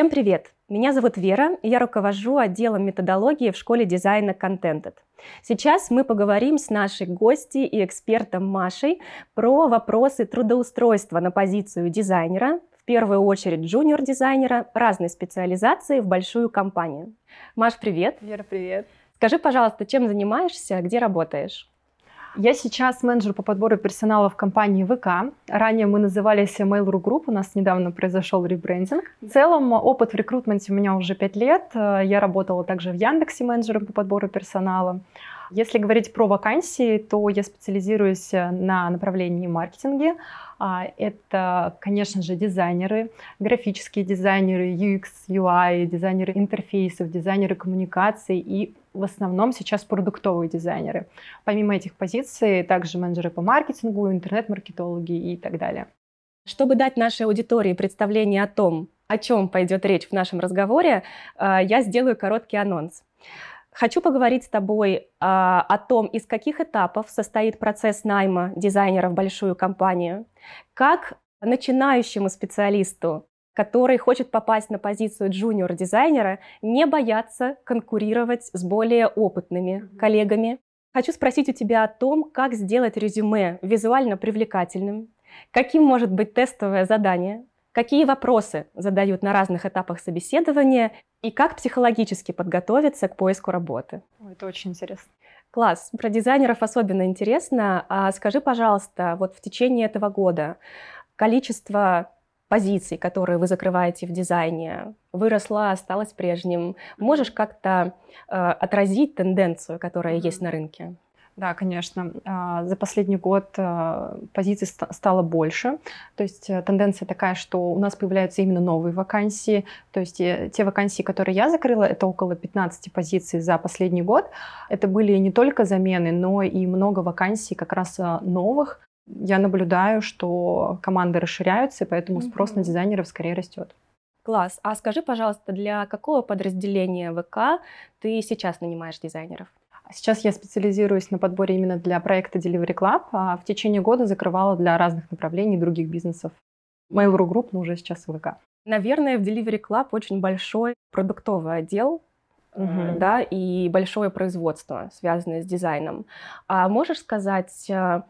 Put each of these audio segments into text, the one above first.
Всем привет! Меня зовут Вера, и я руковожу отделом методологии в школе дизайна Contented. Сейчас мы поговорим с нашей гостьей и экспертом Машей про вопросы трудоустройства на позицию дизайнера, в первую очередь джуниор-дизайнера разной специализации в большую компанию. Маш, привет! Вера, привет! Скажи, пожалуйста, чем занимаешься, где работаешь? Я сейчас менеджер по подбору персонала в компании ВК. Ранее мы назывались Mail.ru Group, у нас недавно произошел ребрендинг. В целом опыт в рекрутменте у меня уже 5 лет. Я работала также в Яндексе менеджером по подбору персонала. Если говорить про вакансии, то я специализируюсь на направлении маркетинге. А, это, конечно же, дизайнеры, графические дизайнеры, UX, UI, дизайнеры интерфейсов, дизайнеры коммуникаций и в основном сейчас продуктовые дизайнеры. Помимо этих позиций, также менеджеры по маркетингу, интернет-маркетологи и так далее. Чтобы дать нашей аудитории представление о том, о чем пойдет речь в нашем разговоре, а, я сделаю короткий анонс. Хочу поговорить с тобой а, о том, из каких этапов состоит процесс найма дизайнера в большую компанию, как начинающему специалисту, который хочет попасть на позицию джуниор-дизайнера, не бояться конкурировать с более опытными коллегами. Хочу спросить у тебя о том, как сделать резюме визуально привлекательным, каким может быть тестовое задание, какие вопросы задают на разных этапах собеседования и как психологически подготовиться к поиску работы. Это очень интересно. Класс. Про дизайнеров особенно интересно. А скажи, пожалуйста, вот в течение этого года количество позиций, которые вы закрываете в дизайне, выросло, осталось прежним. Можешь как-то э, отразить тенденцию, которая есть на рынке? Да, конечно. А, за последний год а, позиций стало больше. То есть э, тенденция такая, что у нас появляются именно новые вакансии. То есть э, те вакансии, которые я закрыла, это около 15 позиций за последний год. Это были не только замены, но и много вакансий как раз новых. Я наблюдаю, что команды расширяются, и поэтому спрос на дизайнеров скорее растет. Класс. А скажи, пожалуйста, для какого подразделения ВК ты сейчас нанимаешь дизайнеров? Сейчас я специализируюсь на подборе именно для проекта Delivery Club, а в течение года закрывала для разных направлений других бизнесов. Mail.ru Group, но уже сейчас ВК. Наверное, в Delivery Club очень большой продуктовый отдел, угу. да, и большое производство, связанное с дизайном. А можешь сказать, э,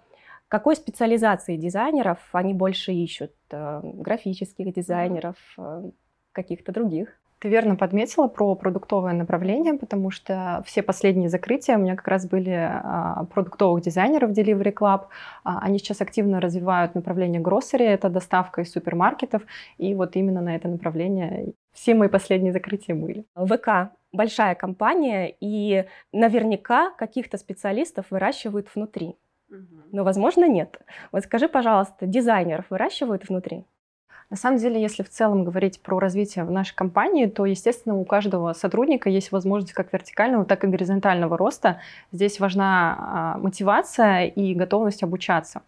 какой специализации дизайнеров они больше ищут? Э, графических дизайнеров, э, каких-то других? Ты верно подметила про продуктовое направление, потому что все последние закрытия у меня как раз были а, продуктовых дизайнеров Delivery Club. А, они сейчас активно развивают направление grocery, это доставка из супермаркетов, и вот именно на это направление все мои последние закрытия были. ВК большая компания, и наверняка каких-то специалистов выращивают внутри. Но, возможно, нет. Вот скажи, пожалуйста, дизайнеров выращивают внутри? На самом деле, если в целом говорить про развитие в нашей компании, то, естественно, у каждого сотрудника есть возможность как вертикального, так и горизонтального роста. Здесь важна а, мотивация и готовность обучаться,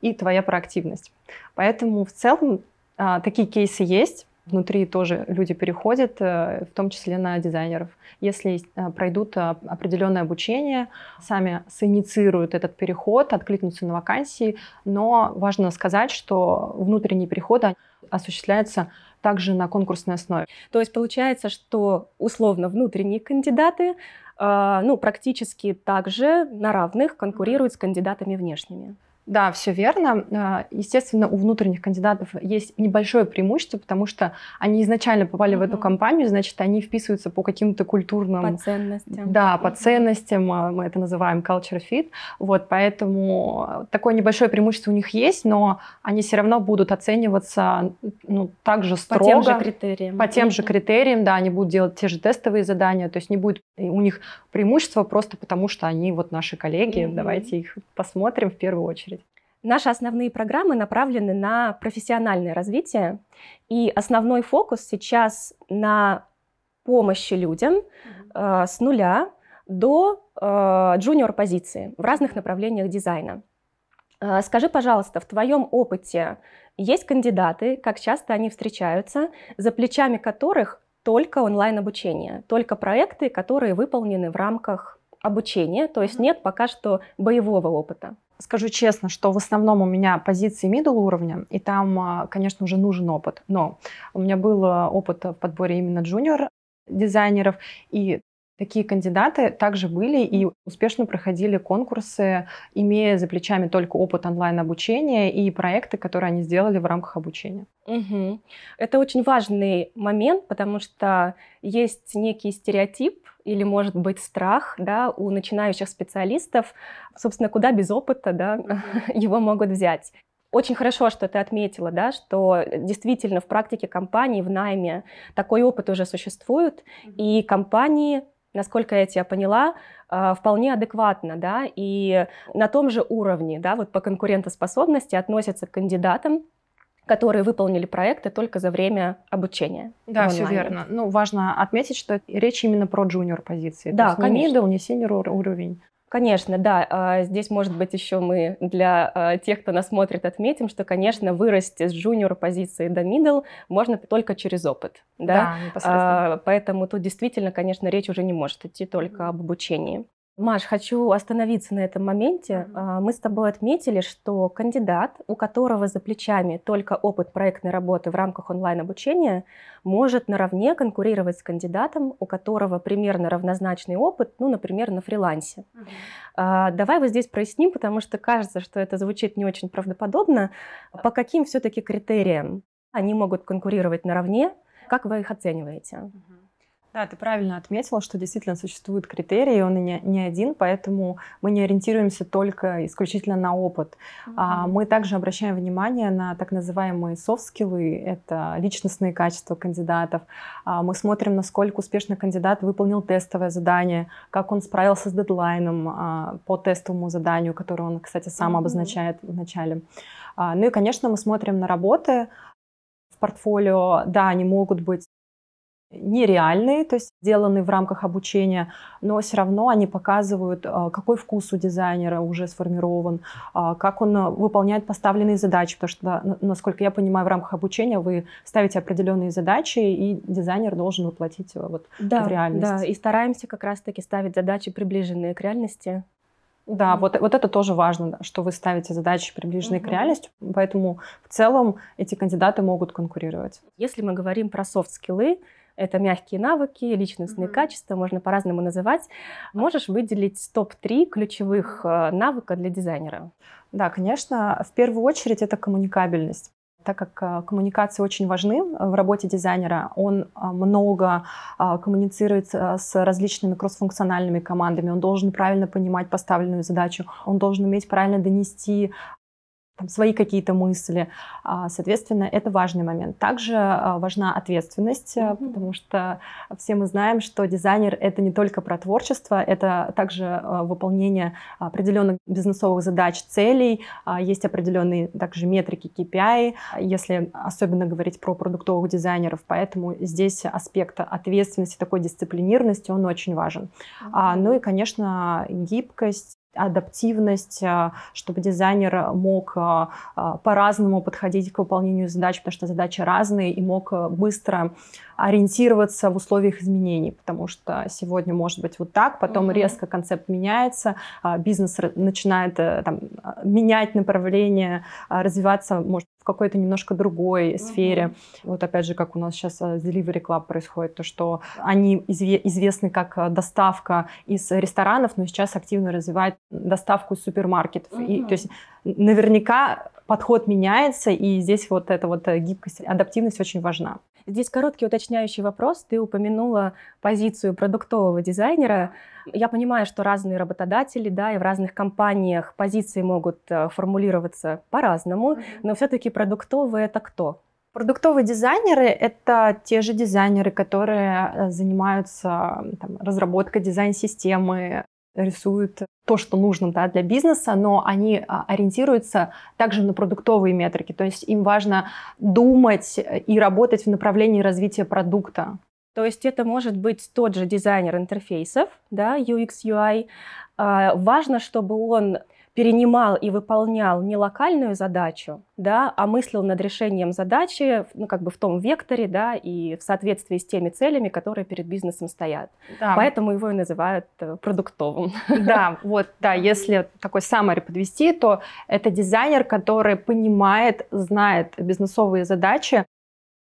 и твоя проактивность. Поэтому в целом а, такие кейсы есть. Внутри тоже люди переходят, э, в том числе на дизайнеров. Если э, пройдут э, определенное обучение, сами синициируют этот переход, откликнутся на вакансии, но важно сказать, что внутренний переход осуществляется также на конкурсной основе. То есть получается, что условно внутренние кандидаты ну, практически также на равных конкурируют с кандидатами внешними. Да, все верно. А, естественно, у внутренних кандидатов есть небольшое преимущество, потому что они изначально попали mm-hmm. в эту компанию, значит, они вписываются по каким-то культурным... По ценностям. Да, по ценностям, а, мы это называем culture fit. Вот, поэтому такое небольшое преимущество у них есть, но они все равно будут оцениваться ну, так же строго. По тем же критериям. По тем mm-hmm. же критериям, да, они будут делать те же тестовые задания, то есть не будет у них преимущества просто потому, что они вот наши коллеги, давайте их посмотрим в первую очередь. Наши основные программы направлены на профессиональное развитие, и основной фокус сейчас на помощи людям э, с нуля до э, джуниор-позиции в разных направлениях дизайна. Э, скажи, пожалуйста, в твоем опыте есть кандидаты, как часто они встречаются, за плечами которых только онлайн-обучение, только проекты, которые выполнены в рамках обучения, то есть нет пока что боевого опыта? Скажу честно, что в основном у меня позиции middle уровня, и там, а, конечно, уже нужен опыт. Но у меня был а, опыт в подборе именно джуниор дизайнеров, и Такие кандидаты также были и успешно проходили конкурсы, имея за плечами только опыт онлайн-обучения и проекты, которые они сделали в рамках обучения. Угу. Это очень важный момент, потому что есть некий стереотип или, может быть, страх да, у начинающих специалистов, собственно, куда без опыта да, его могут взять. Очень хорошо, что ты отметила, да, что действительно в практике компании, в найме такой опыт уже существует, и компании насколько я тебя поняла, а, вполне адекватно, да, и на том же уровне, да, вот по конкурентоспособности относятся к кандидатам, которые выполнили проекты только за время обучения. Да, все верно. Ну, важно отметить, что речь именно про джуниор позиции. Да, То есть конечно. не middle, не senior уровень. Конечно, да. А, здесь, может быть, еще мы для а, тех, кто нас смотрит, отметим, что, конечно, вырасти с джуниор позиции до middle можно только через опыт. Да, да Поэтому тут действительно, конечно, речь уже не может идти только об обучении. Маш, хочу остановиться на этом моменте. А, мы с тобой отметили, что кандидат, у которого за плечами только опыт проектной работы в рамках онлайн-обучения, может наравне конкурировать с кандидатом, у которого примерно равнозначный опыт, ну, например, на фрилансе. Uh-huh. Давай вот здесь проясним, потому что кажется, что это звучит не очень правдоподобно. По каким все-таки критериям они могут конкурировать наравне? Как вы их оцениваете? Uh-huh. Да, ты правильно отметила, что действительно существует критерий, он не, не один, поэтому мы не ориентируемся только исключительно на опыт. Mm-hmm. А, мы также обращаем внимание на так называемые софт-скиллы, это личностные качества кандидатов. А, мы смотрим, насколько успешно кандидат выполнил тестовое задание, как он справился с дедлайном а, по тестовому заданию, которое он, кстати, сам mm-hmm. обозначает в начале. А, ну и, конечно, мы смотрим на работы, в портфолио, да, они могут быть нереальные, то есть сделаны в рамках обучения, но все равно они показывают, а, какой вкус у дизайнера уже сформирован, а, как он а, выполняет поставленные задачи, потому что, насколько я понимаю, в рамках обучения вы ставите определенные задачи, и дизайнер должен воплотить вот да, в реальность. Да, и стараемся как раз-таки ставить задачи, приближенные к реальности, да, mm-hmm. вот, вот это тоже важно, что вы ставите задачи, приближенные mm-hmm. к реальности, поэтому в целом эти кандидаты могут конкурировать. Если мы говорим про софт-скиллы, это мягкие навыки, личностные mm-hmm. качества, можно по-разному называть. Можешь выделить топ-3 ключевых э, навыка для дизайнера? Да, конечно. В первую очередь это коммуникабельность так как э, коммуникации очень важны в работе дизайнера, он э, много коммуницирует с различными кроссфункциональными командами, он должен правильно понимать поставленную задачу, он должен уметь правильно донести там, свои какие-то мысли. А, соответственно, это важный момент. Также а, важна ответственность, mm-hmm. потому что все мы знаем, что дизайнер — это не только про творчество, это также выполнение определенных бизнесовых задач, целей, есть определенные также метрики KPI, если особенно говорить про продуктовых дизайнеров, поэтому здесь аспект ответственности, такой дисциплинированности, он очень важен. Mm-hmm. Ну и, конечно, гибкость, адаптивность, а, чтобы дизайнер мог а, а, по-разному подходить к выполнению задач, потому что задачи разные, и мог быстро ориентироваться в условиях изменений, потому что сегодня может быть вот так, потом mm-hmm. резко концепт меняется, бизнес начинает э, там, менять направление, развиваться, может, какой-то немножко другой сфере. Вот опять же, как у нас сейчас с Delivery Club происходит, то, что они известны как доставка из ресторанов, но сейчас активно развивают доставку из супермаркетов. Mm-hmm. И, то есть наверняка подход меняется, и здесь вот эта вот э, гибкость, адаптивность очень важна. Здесь короткий уточняющий вопрос. Ты упомянула позицию продуктового дизайнера. Я понимаю, что разные работодатели, да, и в разных компаниях позиции могут э, формулироваться по-разному, но все-таки продуктовый это кто? Продуктовые дизайнеры — это те же дизайнеры, которые э, занимаются там, разработкой дизайн-системы, рисуют то, что нужно да, для бизнеса, но они а, ориентируются также на продуктовые метрики. То есть им важно думать и работать в направлении развития продукта. То есть это может быть тот же дизайнер интерфейсов, да, UX, UI. А, важно, чтобы он перенимал и выполнял не локальную задачу, да, а мыслил над решением задачи, ну, как бы в том векторе, да, и в соответствии с теми целями, которые перед бизнесом стоят. Да. Поэтому его и называют э, продуктовым. Да, вот, да, если такой summary подвести, то это дизайнер, который понимает, знает бизнесовые задачи,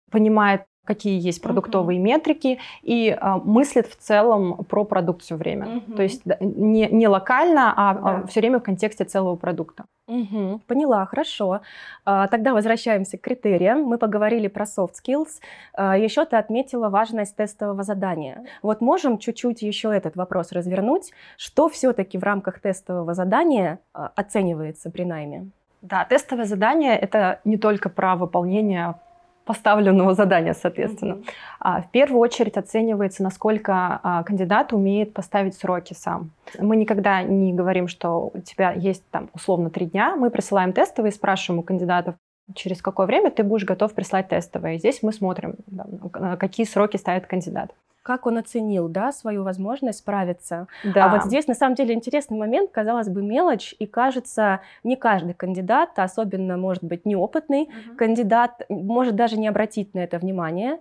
понимает какие есть продуктовые uh-huh. метрики, и а, мыслит в целом про продукт все время. Uh-huh. То есть не, не локально, а, да. а все время в контексте целого продукта. Угу, поняла, хорошо. А, тогда возвращаемся к критериям. Мы поговорили про soft skills. А, еще ты отметила важность тестового задания. Вот можем чуть-чуть еще этот вопрос развернуть. Что все-таки в рамках тестового задания а, оценивается при найме? Да, тестовое задание это не только про выполнение поставленного задания, соответственно. Mm-hmm. В первую очередь оценивается, насколько а, кандидат умеет поставить сроки сам. Мы никогда не говорим, что у тебя есть там условно три дня. Мы присылаем тестовые, спрашиваем у кандидатов, через какое время ты будешь готов прислать тестовые. Здесь мы смотрим, какие сроки ставит кандидат как он оценил, да, свою возможность справиться. Да. А вот здесь, на самом деле, интересный момент, казалось бы, мелочь, и кажется, не каждый кандидат, особенно, может быть, неопытный угу. кандидат, может даже не обратить на это внимание.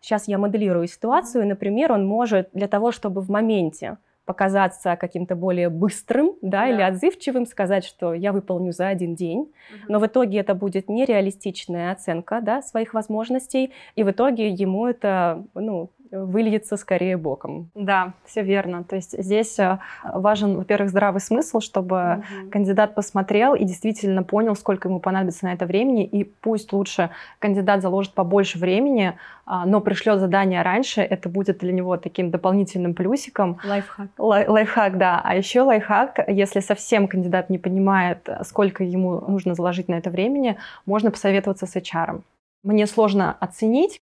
Сейчас я моделирую ситуацию, угу. например, он может для того, чтобы в моменте показаться каким-то более быстрым, да, да, или отзывчивым, сказать, что я выполню за один день, угу. но в итоге это будет нереалистичная оценка, да, своих возможностей, и в итоге ему это, ну, выльется скорее боком. Да, все верно. То есть здесь э, важен, во-первых, здравый смысл, чтобы угу. кандидат посмотрел и действительно понял, сколько ему понадобится на это времени, и пусть лучше кандидат заложит побольше времени, а, но пришлет задание раньше, это будет для него таким дополнительным плюсиком. Лайфхак. Лай лайфхак, да. А еще лайфхак, если совсем кандидат не понимает, сколько ему нужно заложить на это времени, можно посоветоваться с HR. Мне сложно оценить,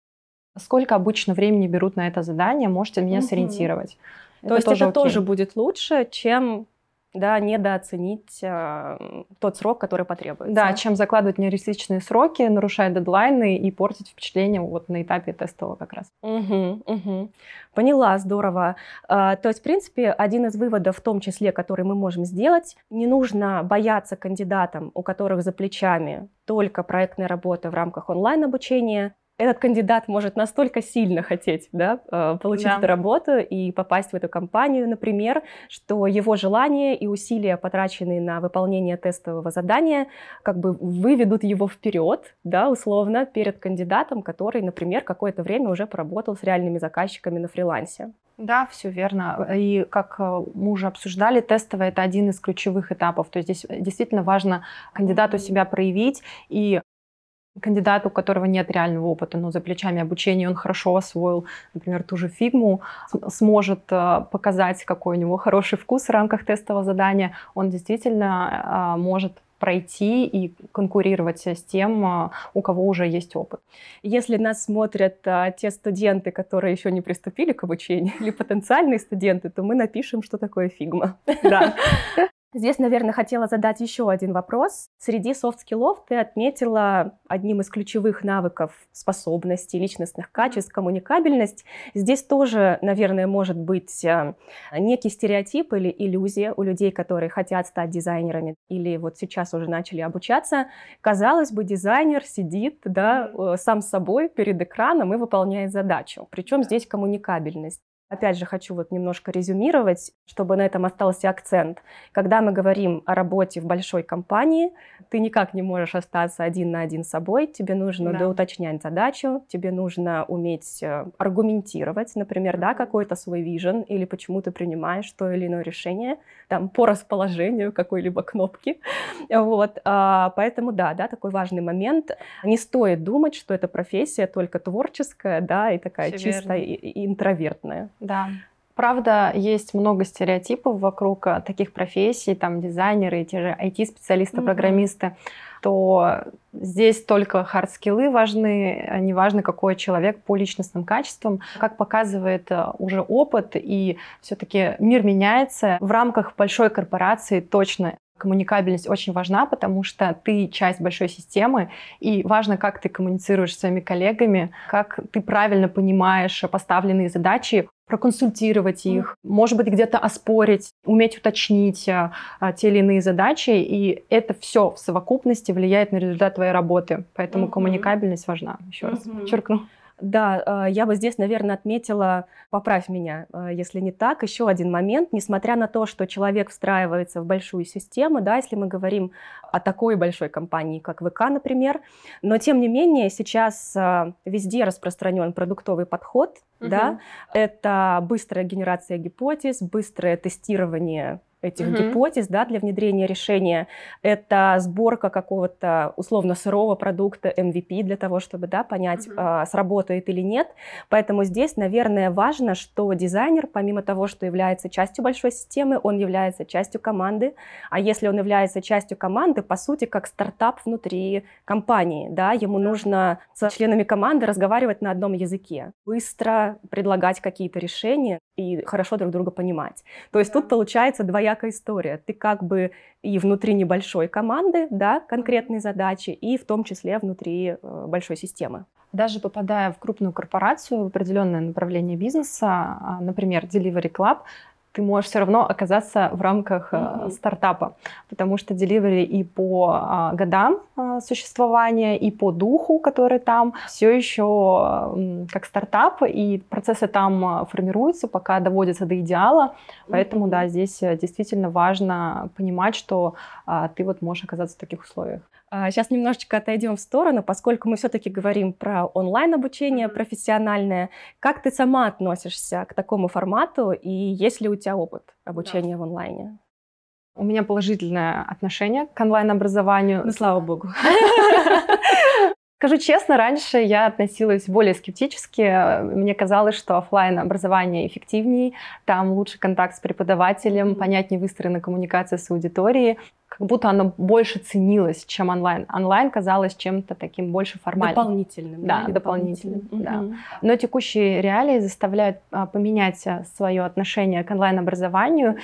Сколько обычно времени берут на это задание? Можете меня угу. сориентировать? То это есть тоже это окей. тоже будет лучше, чем да, недооценить э, тот срок, который потребуется. Да, чем закладывать нереалистичные сроки, нарушать дедлайны и портить впечатление вот на этапе тестового как раз. Угу, угу. Поняла, здорово. А, то есть, в принципе, один из выводов, в том числе, который мы можем сделать, не нужно бояться кандидатам, у которых за плечами только проектная работа в рамках онлайн-обучения, этот кандидат может настолько сильно хотеть да, э, получить да. эту работу и попасть в эту компанию, например, что его желания и усилия, потраченные на выполнение тестового задания, как бы выведут его вперед, да, условно, перед кандидатом, который, например, какое-то время уже поработал с реальными заказчиками на фрилансе. Да, все верно. И как э, мы уже обсуждали, тестовое это один из ключевых этапов. То есть здесь действительно важно кандидату себя проявить и кандидат, у которого нет реального опыта, но за плечами обучения он хорошо освоил, например, ту же фигму, сможет э, показать, какой у него хороший вкус в рамках тестового задания, он действительно э, может пройти и конкурировать с тем, э, у кого уже есть опыт. Если нас смотрят а, те студенты, которые еще не приступили к обучению, или потенциальные студенты, то мы напишем, что такое фигма. Здесь, наверное, хотела задать еще один вопрос. Среди soft skill ов ты отметила одним из ключевых навыков способностей, личностных качеств, коммуникабельность. Здесь тоже, наверное, может быть э, некий стереотип или иллюзия у людей, которые хотят стать дизайнерами или вот сейчас уже начали обучаться. Казалось бы, дизайнер сидит да, э, сам с собой перед экраном и выполняет задачу. Причем здесь коммуникабельность. Опять же, хочу вот немножко резюмировать, чтобы на этом остался акцент. Когда мы говорим о работе в большой компании, ты никак не можешь остаться один на один с собой, тебе нужно да. доуточнять задачу, тебе нужно уметь э, аргументировать, например, да, какой-то свой вижен или почему ты принимаешь то или иное решение, там, по расположению какой-либо кнопки. Вот, а, поэтому, да, да, такой важный момент. Не стоит думать, что эта профессия только творческая, да, и такая Все чисто и интровертная. Да. Правда, есть много стереотипов вокруг э, таких профессий, там дизайнеры, те же IT-специалисты, mm-hmm. программисты, то здесь только хард-скиллы важны, а не важно, какой человек по личностным качествам. Как показывает э, уже опыт, и все-таки мир меняется. В рамках большой корпорации точно коммуникабельность очень важна, потому что ты часть большой системы, и важно, как ты коммуницируешь с своими коллегами, как ты правильно понимаешь поставленные задачи, проконсультировать их, может быть, где-то оспорить, уметь уточнить а, а, те или иные задачи, и это все в совокупности влияет на результат твоей работы. Поэтому mm-hmm. коммуникабельность важна, еще mm-hmm. раз подчеркну. Да, э, я бы здесь, наверное, отметила, поправь меня, э, если не так, еще один момент. Несмотря на то, что человек встраивается в большую систему, да, если мы говорим о такой большой компании, как ВК, например, но тем не менее сейчас э, везде распространен продуктовый подход, угу. да, это быстрая генерация гипотез, быстрое тестирование этих угу. гипотез да, для внедрения решения. Это сборка какого-то условно сырого продукта MVP для того, чтобы да, понять, угу. а, сработает или нет. Поэтому здесь, наверное, важно, что дизайнер, помимо того, что является частью большой системы, он является частью команды. А если он является частью команды, по сути, как стартап внутри компании, да, ему нужно с членами команды разговаривать на одном языке, быстро предлагать какие-то решения и хорошо друг друга понимать. То есть тут получается двоякая история. Ты как бы и внутри небольшой команды, да, конкретные задачи, и в том числе внутри э, большой системы. Даже попадая в крупную корпорацию, в определенное направление бизнеса, а, например, Delivery Club, ты можешь все равно оказаться в рамках mm-hmm. стартапа, потому что Delivery и по а, годам а, существования, и по духу, который там, все еще а, как стартап, и процессы там формируются, пока доводятся до идеала. Поэтому, mm-hmm. да, здесь э, действительно важно понимать, что а, ты вот можешь оказаться в таких условиях. Сейчас а, немножечко отойдем в сторону, поскольку мы все-таки говорим про онлайн-обучение профессиональное. Как ты сама относишься к такому формату и есть ли у тебя опыт обучения да. в онлайне? У меня положительное отношение к онлайн-образованию. Ну, слава богу. Скажу честно, раньше я относилась более скептически. Мне казалось, что офлайн образование эффективнее, там лучше контакт с преподавателем, понятнее выстроена коммуникация с аудиторией как будто оно больше ценилось, чем онлайн. Онлайн казалось чем-то таким больше формальным. Дополнительным. Да, дополнительным. дополнительным да. Но текущие реалии заставляют а, поменять а, свое отношение к онлайн-образованию,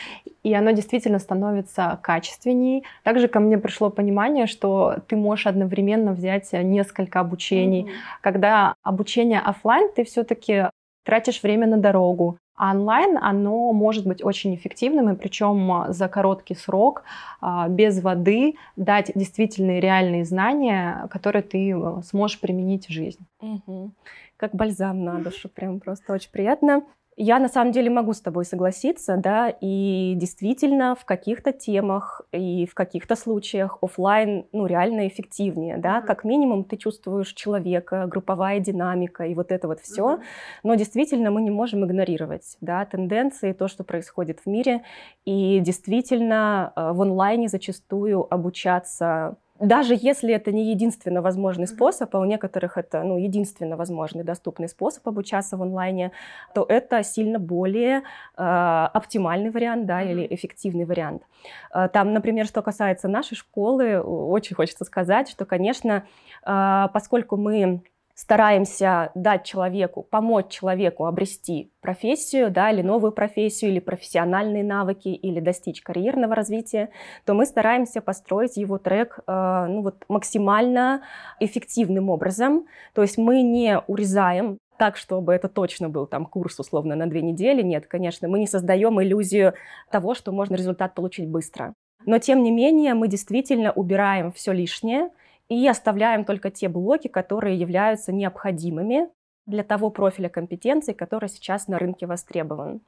и оно действительно становится качественней. Также ко мне пришло понимание, что ты можешь одновременно взять несколько обучений. Mm-hmm. Когда обучение офлайн, ты все-таки тратишь время на дорогу, а онлайн оно может быть очень эффективным, и причем а, за короткий срок, а, без воды, дать действительные реальные знания, которые ты э, сможешь применить в жизни. Угу. Как бальзам на душу, прям просто очень приятно. Я на самом деле могу с тобой согласиться, да, и действительно в каких-то темах и в каких-то случаях офлайн, ну, реально эффективнее, да, mm-hmm. как минимум ты чувствуешь человека, групповая динамика и вот это вот все, mm-hmm. но действительно мы не можем игнорировать, да, тенденции, то, что происходит в мире, и действительно э, в онлайне зачастую обучаться даже если это не единственно возможный способ, а у некоторых это ну, единственно возможный доступный способ обучаться в онлайне, то это сильно более э, оптимальный вариант да, или эффективный вариант. Э, там, например, что касается нашей школы, очень хочется сказать, что, конечно, э, поскольку мы стараемся дать человеку, помочь человеку обрести профессию, да, или новую профессию, или профессиональные навыки, или достичь карьерного развития, то мы стараемся построить его трек э, ну, вот, максимально эффективным образом. То есть мы не урезаем так, чтобы это точно был там курс условно на две недели. Нет, конечно, мы не создаем иллюзию того, что можно результат получить быстро. Но тем не менее мы действительно убираем все лишнее, и оставляем только те блоки, которые являются необходимыми для того профиля компетенций, который сейчас на рынке востребован.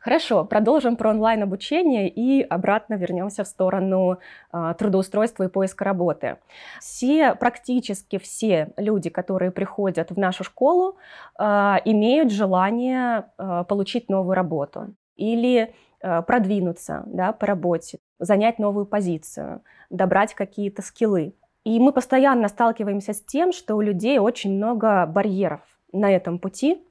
Хорошо, продолжим про онлайн-обучение и обратно вернемся в сторону э, трудоустройства и поиска работы. Все, практически все люди, которые приходят в нашу школу, э, имеют желание э, получить новую работу или э, продвинуться да, по работе, занять новую позицию, добрать какие-то скиллы. И мы постоянно сталкиваемся с тем, что у людей очень много барьеров на этом пути.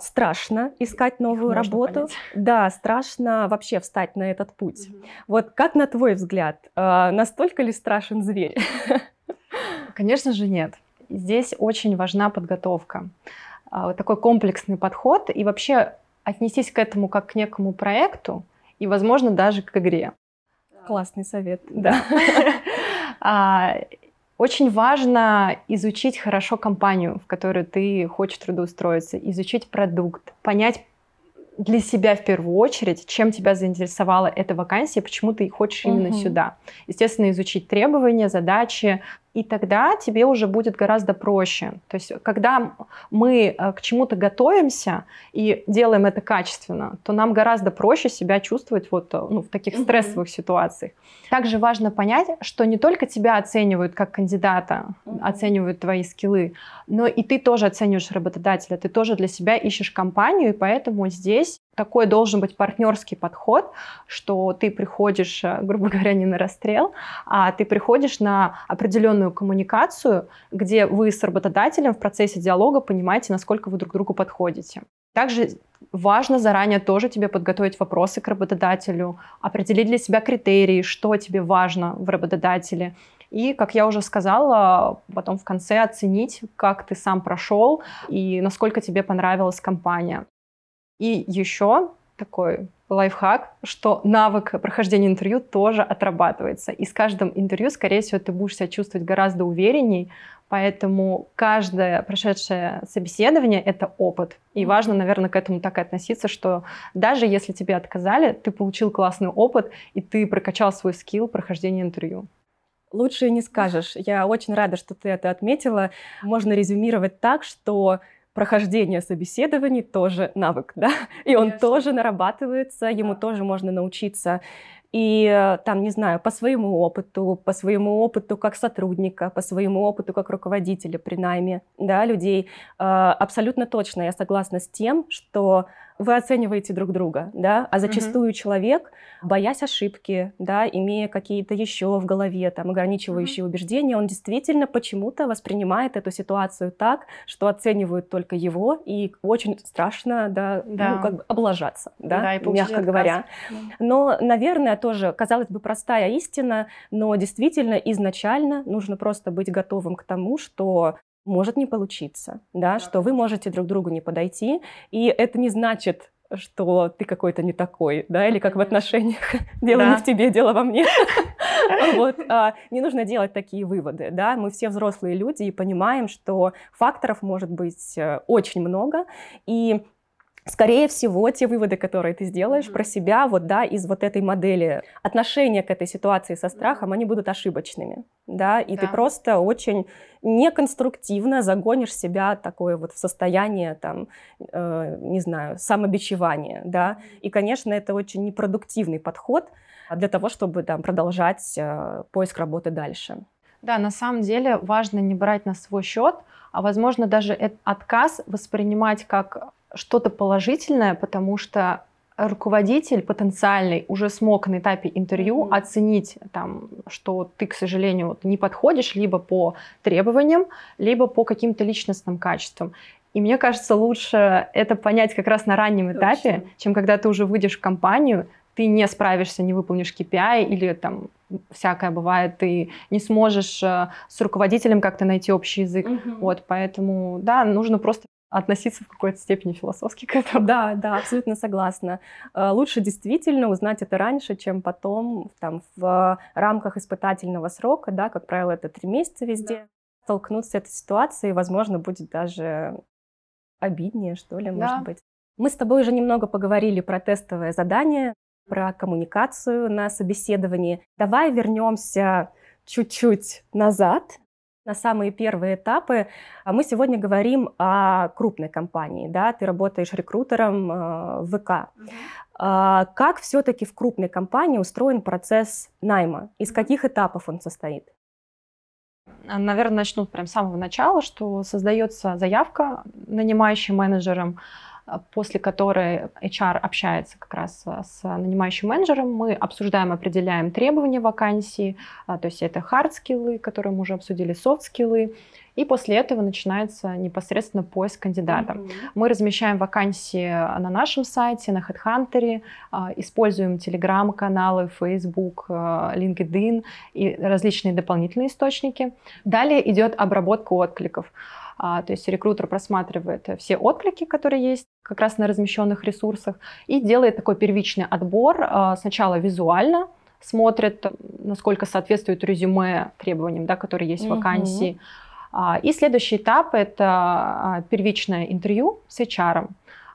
Страшно искать новую Их работу. Понять. Да, страшно вообще встать на этот путь. Угу. Вот как на твой взгляд, э, настолько ли страшен зверь? Конечно же нет. Здесь очень важна подготовка. А, вот такой комплексный подход и вообще отнестись к этому как к некому проекту и, возможно, даже к игре. Классный совет, да. Очень важно изучить хорошо компанию, в которую ты хочешь трудоустроиться, изучить продукт, понять для себя в первую очередь, чем тебя заинтересовала эта вакансия, почему ты хочешь именно угу. сюда. Естественно, изучить требования, задачи, и тогда тебе уже будет гораздо проще. То есть, когда мы э, к чему-то готовимся и делаем это качественно, то нам гораздо проще себя чувствовать вот э, ну, в таких стрессовых mm-hmm. ситуациях. Также важно понять, что не только тебя оценивают как кандидата, mm-hmm. оценивают твои скиллы, но и ты тоже оцениваешь работодателя, ты тоже для себя ищешь компанию, и поэтому здесь такой должен быть партнерский подход, что ты приходишь, э, грубо говоря, не на расстрел, а ты приходишь на определенную коммуникацию, где вы с работодателем в процессе диалога понимаете, насколько вы друг другу подходите. Также важно заранее тоже тебе подготовить вопросы к работодателю, определить для себя критерии, что тебе важно в работодателе. И, как я уже сказала, потом в конце оценить, как ты сам прошел и насколько тебе понравилась компания. И еще такой лайфхак, что навык прохождения интервью тоже отрабатывается. И с каждым интервью, скорее всего, ты будешь себя чувствовать гораздо уверенней, поэтому каждое прошедшее собеседование — это опыт. И важно, наверное, к этому так и относиться, что даже если тебе отказали, ты получил классный опыт, и ты прокачал свой скилл прохождения интервью. Лучше не скажешь. Я очень рада, что ты это отметила. Можно резюмировать так, что прохождение собеседований тоже навык, да, и он Конечно. тоже нарабатывается, ему да. тоже можно научиться. И э, там, не знаю, по своему опыту, по своему опыту как сотрудника, по своему опыту как руководителя при найме да, людей, э, абсолютно точно я согласна с тем, что вы оцениваете друг друга, да, а зачастую mm-hmm. человек, боясь ошибки, да, имея какие-то еще в голове там ограничивающие mm-hmm. убеждения, он действительно почему-то воспринимает эту ситуацию так, что оценивают только его, и очень страшно, да, да. ну, как бы облажаться, да, да и мягко отказ. говоря. Но, наверное, тоже, казалось бы, простая истина, но действительно изначально нужно просто быть готовым к тому, что может не получиться, да, да, что вы можете друг другу не подойти, и это не значит, что ты какой-то не такой, да, или как в отношениях, дело да. не в тебе, дело во мне. Вот, а, не нужно делать такие выводы, да, мы все взрослые люди и понимаем, что факторов может быть э, очень много, и Скорее всего, те выводы, которые ты сделаешь mm-hmm. про себя, вот да, из вот этой модели отношения к этой ситуации со страхом, они будут ошибочными, да, и да. ты просто очень неконструктивно загонишь себя такое вот в состояние там, э, не знаю, самобичевания, да, и, конечно, это очень непродуктивный подход для того, чтобы там продолжать э, поиск работы дальше. Да, на самом деле важно не брать на свой счет, а возможно даже этот отказ воспринимать как что-то положительное, потому что руководитель потенциальный уже смог на этапе интервью mm-hmm. оценить, там, что ты, к сожалению, вот, не подходишь либо по требованиям, либо по каким-то личностным качествам. И мне кажется, лучше это понять как раз на раннем этапе, Точно. чем когда ты уже выйдешь в компанию, ты не справишься, не выполнишь KPI или там всякое бывает, ты не сможешь э, с руководителем как-то найти общий язык. Угу. Вот, поэтому, да, нужно просто относиться в какой-то степени философски к этому. Да, да, абсолютно согласна. Э, лучше действительно узнать это раньше, чем потом там, в рамках испытательного срока, да, как правило, это три месяца везде, да. столкнуться с этой ситуацией, возможно, будет даже обиднее, что ли, да. может быть. Мы с тобой уже немного поговорили про тестовое задание, про коммуникацию на собеседовании. Давай вернемся чуть-чуть назад на самые первые этапы. А мы сегодня говорим о крупной компании, да, ты работаешь рекрутером э, в ВК. Mm-hmm. Как все-таки в крупной компании устроен процесс найма? Из каких этапов он состоит? Наверное, начну прямо с самого начала, что создается заявка нанимающим менеджером, а, после которой HR общается как раз а, с нанимающим менеджером, мы обсуждаем, определяем требования вакансии, а, то есть это hard-скиллы, которые мы уже обсудили, soft-скиллы, и после этого начинается непосредственно поиск кандидата. Mm-hmm. Мы размещаем вакансии на нашем сайте, на HeadHunter, используем телеграм-каналы, Facebook, LinkedIn и различные дополнительные источники. Далее идет обработка откликов. А, то есть рекрутер просматривает все отклики, которые есть как раз на размещенных ресурсах, и делает такой первичный отбор а, сначала визуально, смотрят, насколько соответствует резюме требованиям, да, которые есть в вакансии. А, и следующий этап – это а, первичное интервью с HR.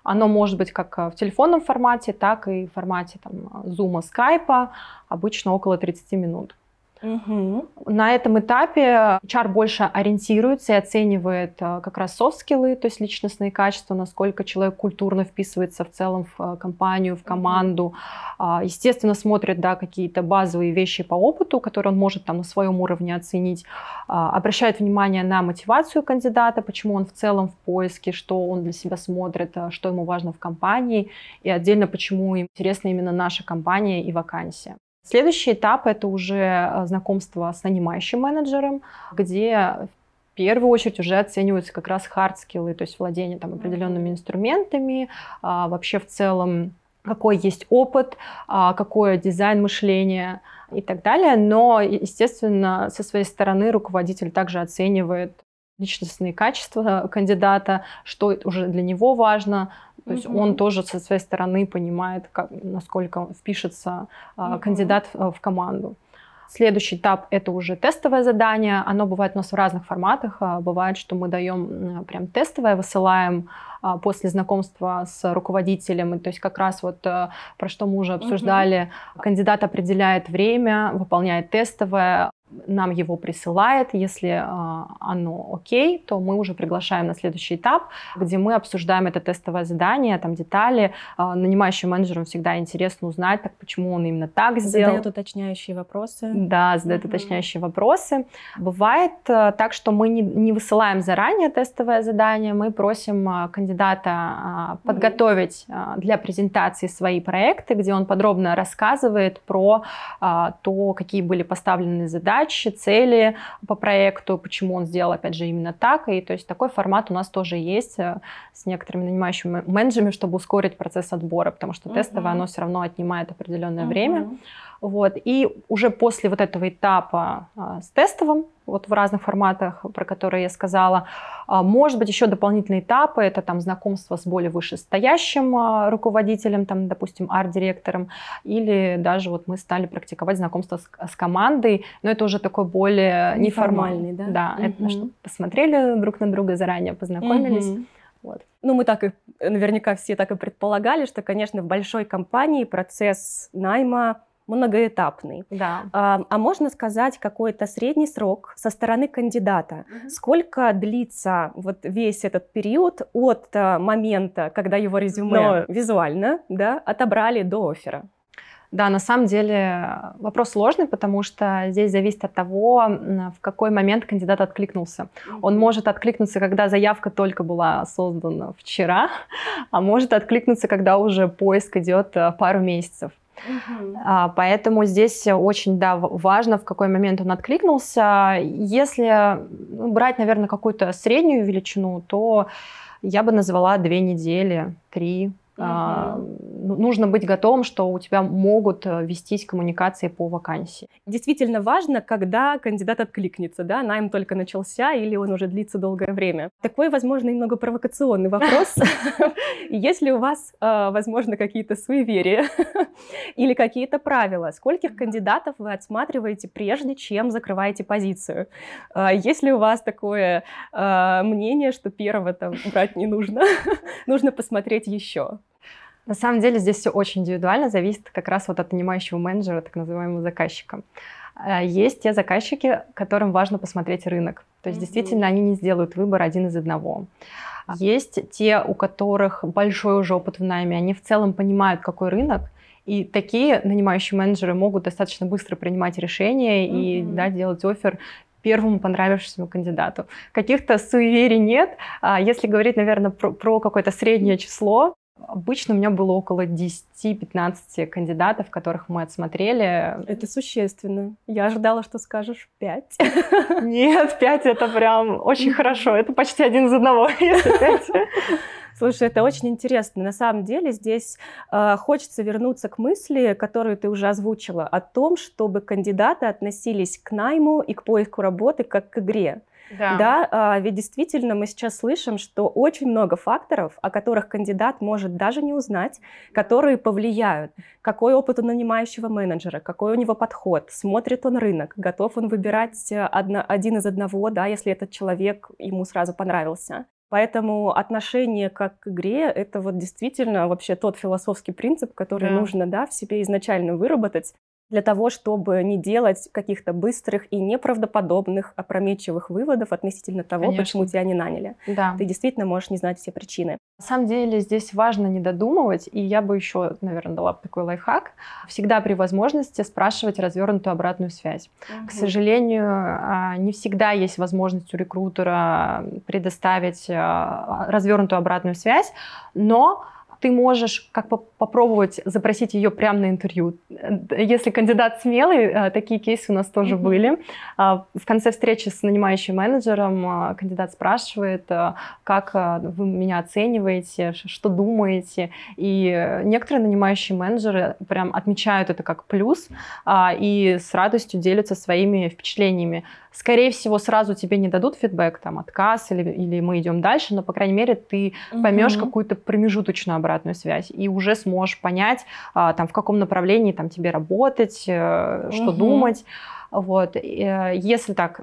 Оно может быть как в телефонном формате, так и в формате там, Zoom, Skype, обычно около 30 минут. Угу. На этом этапе HR больше ориентируется и оценивает э, как раз софт-скиллы, то есть личностные качества, насколько человек культурно вписывается в целом в э, компанию, в команду. Угу. Естественно, смотрит да, какие-то базовые вещи по опыту, которые он может там на своем уровне оценить. А, обращает внимание на мотивацию кандидата, почему он в целом в поиске, что он для себя смотрит, э, что ему важно в компании, и отдельно почему им интересна именно наша компания и вакансия. Следующий этап это уже э, знакомство с нанимающим менеджером, где в первую очередь уже оцениваются как раз hard skill ы, то есть владение там определенными инструментами, а, вообще в целом какой есть опыт, а, какое дизайн мышления и так далее. Но, естественно, со своей стороны руководитель также оценивает личностные качества кандидата, что уже для него важно, то есть угу. он тоже со своей стороны понимает, как, насколько впишется угу. кандидат в команду. Следующий этап это уже тестовое задание. Оно бывает у нас в разных форматах. А, бывает, что мы даем прям тестовое, высылаем а, после знакомства с руководителем. То есть как раз вот э, про что мы уже обсуждали. Угу. Кандидат определяет время, выполняет тестовое, нам его присылает. Если э, оно окей, то мы уже приглашаем на следующий этап, где мы обсуждаем это тестовое задание, там детали. Э, нанимающим менеджерам всегда интересно узнать, так почему он именно так сделал. Задает уточняющие вопросы. Да, задает uh-huh. уточняющие вопросы. Бывает э, так, что мы не, не высылаем заранее тестовое задание, мы просим э, кандидата подготовить для презентации свои проекты, где он подробно рассказывает про то, какие были поставлены задачи, задачи, цели по проекту, почему он сделал, опять же, именно так. И то есть такой формат у нас тоже есть э, с некоторыми нанимающими менеджерами, чтобы ускорить процесс отбора, потому что uh-huh. тестовое оно все равно отнимает определенное uh-huh. время. Вот. И уже после вот этого этапа а, с тестовым, вот в разных форматах, про которые я сказала, а, может быть еще дополнительные этапы, это там знакомство с более вышестоящим а, руководителем, там, допустим, арт-директором, или даже вот мы стали практиковать знакомство с, с командой, но это уже такой более неформальный, да? Да, угу. это чтобы посмотрели друг на друга заранее, познакомились. Угу. Вот. Ну, мы так и, наверняка все так и предполагали, что, конечно, в большой компании процесс найма многоэтапный. Да. А, а можно сказать какой-то средний срок со стороны кандидата? Угу. Сколько длится вот весь этот период от а, момента, когда его резюме Но... визуально да, отобрали до оффера? Да, на самом деле вопрос сложный, потому что здесь зависит от того, в какой момент кандидат откликнулся. Он может откликнуться, когда заявка только была создана вчера, а может откликнуться, когда уже поиск идет а, пару месяцев. Угу. А, поэтому здесь очень да, важно, в какой момент он откликнулся. Если ну, брать, наверное, какую-то среднюю величину, то я бы назвала две недели, три Угу. Нужно быть готовым, что у тебя могут э, вестись коммуникации по вакансии. Действительно важно, когда кандидат откликнется, да, найм только начался или он уже длится долгое время. Такой, возможно, немного провокационный вопрос. Есть ли у вас, э, возможно, какие-то суеверия или какие-то правила? Скольких кандидатов вы отсматриваете прежде, чем закрываете позицию? Есть ли у вас такое мнение, что первого там брать не нужно? Нужно посмотреть еще? На самом деле здесь все очень индивидуально, зависит как раз вот от нанимающего менеджера, так называемого заказчика. А, есть те заказчики, которым важно посмотреть рынок. То есть mm-hmm. действительно они не сделают выбор один из одного. Есть те, у которых большой уже опыт в найме, они в целом понимают, какой рынок, и такие нанимающие менеджеры могут достаточно быстро принимать решения mm-hmm. и да, делать офер первому понравившемуся кандидату. Каких-то суеверий нет. А если говорить, наверное, про, про какое-то среднее число, Обычно у меня было около 10-15 кандидатов, которых мы отсмотрели. Это существенно. Я ожидала, что скажешь 5. Нет, 5 это прям очень хорошо. Это почти один из одного, если 5. Слушай, это очень интересно. На самом деле здесь э, хочется вернуться к мысли, которую ты уже озвучила, о том, чтобы кандидаты относились к найму и к поиску работы как к игре. Да. да, а, ведь действительно мы сейчас слышим, что очень много факторов, о которых кандидат может даже не узнать, которые повлияют. Какой опыт у нанимающего менеджера, какой у него подход, смотрит он рынок, готов он выбирать э, одно, один из одного, да, если этот человек ему сразу понравился. Поэтому отношение как к игре — это вот действительно вообще тот философский принцип, который да. нужно да, в себе изначально выработать, для того, чтобы не делать каких-то быстрых и неправдоподобных, опрометчивых выводов относительно того, Конечно. почему тебя не наняли. Да. Ты действительно можешь не знать все причины. На самом деле здесь важно не додумывать, и я бы еще, наверное, дала такой лайфхак. Всегда при возможности спрашивать развернутую обратную связь. Угу. К сожалению, а, не всегда есть возможность у рекрутера предоставить а, развернутую обратную связь, но ты можешь как бы попробовать запросить ее прямо на интервью. Если кандидат смелый, э, такие кейсы у нас тоже mm-hmm. были. А, в конце встречи с нанимающим менеджером а, кандидат спрашивает, э, как э, вы меня оцениваете, что думаете. И некоторые нанимающие менеджеры прям отмечают это как плюс а, и с радостью делятся своими впечатлениями. Скорее всего, сразу тебе не дадут фидбэк, там, отказ или, или мы идем дальше, но, по крайней мере, ты угу. поймешь какую-то промежуточную обратную связь и уже сможешь понять, а, там, в каком направлении там, тебе работать, угу. что думать. Вот. Э, если так,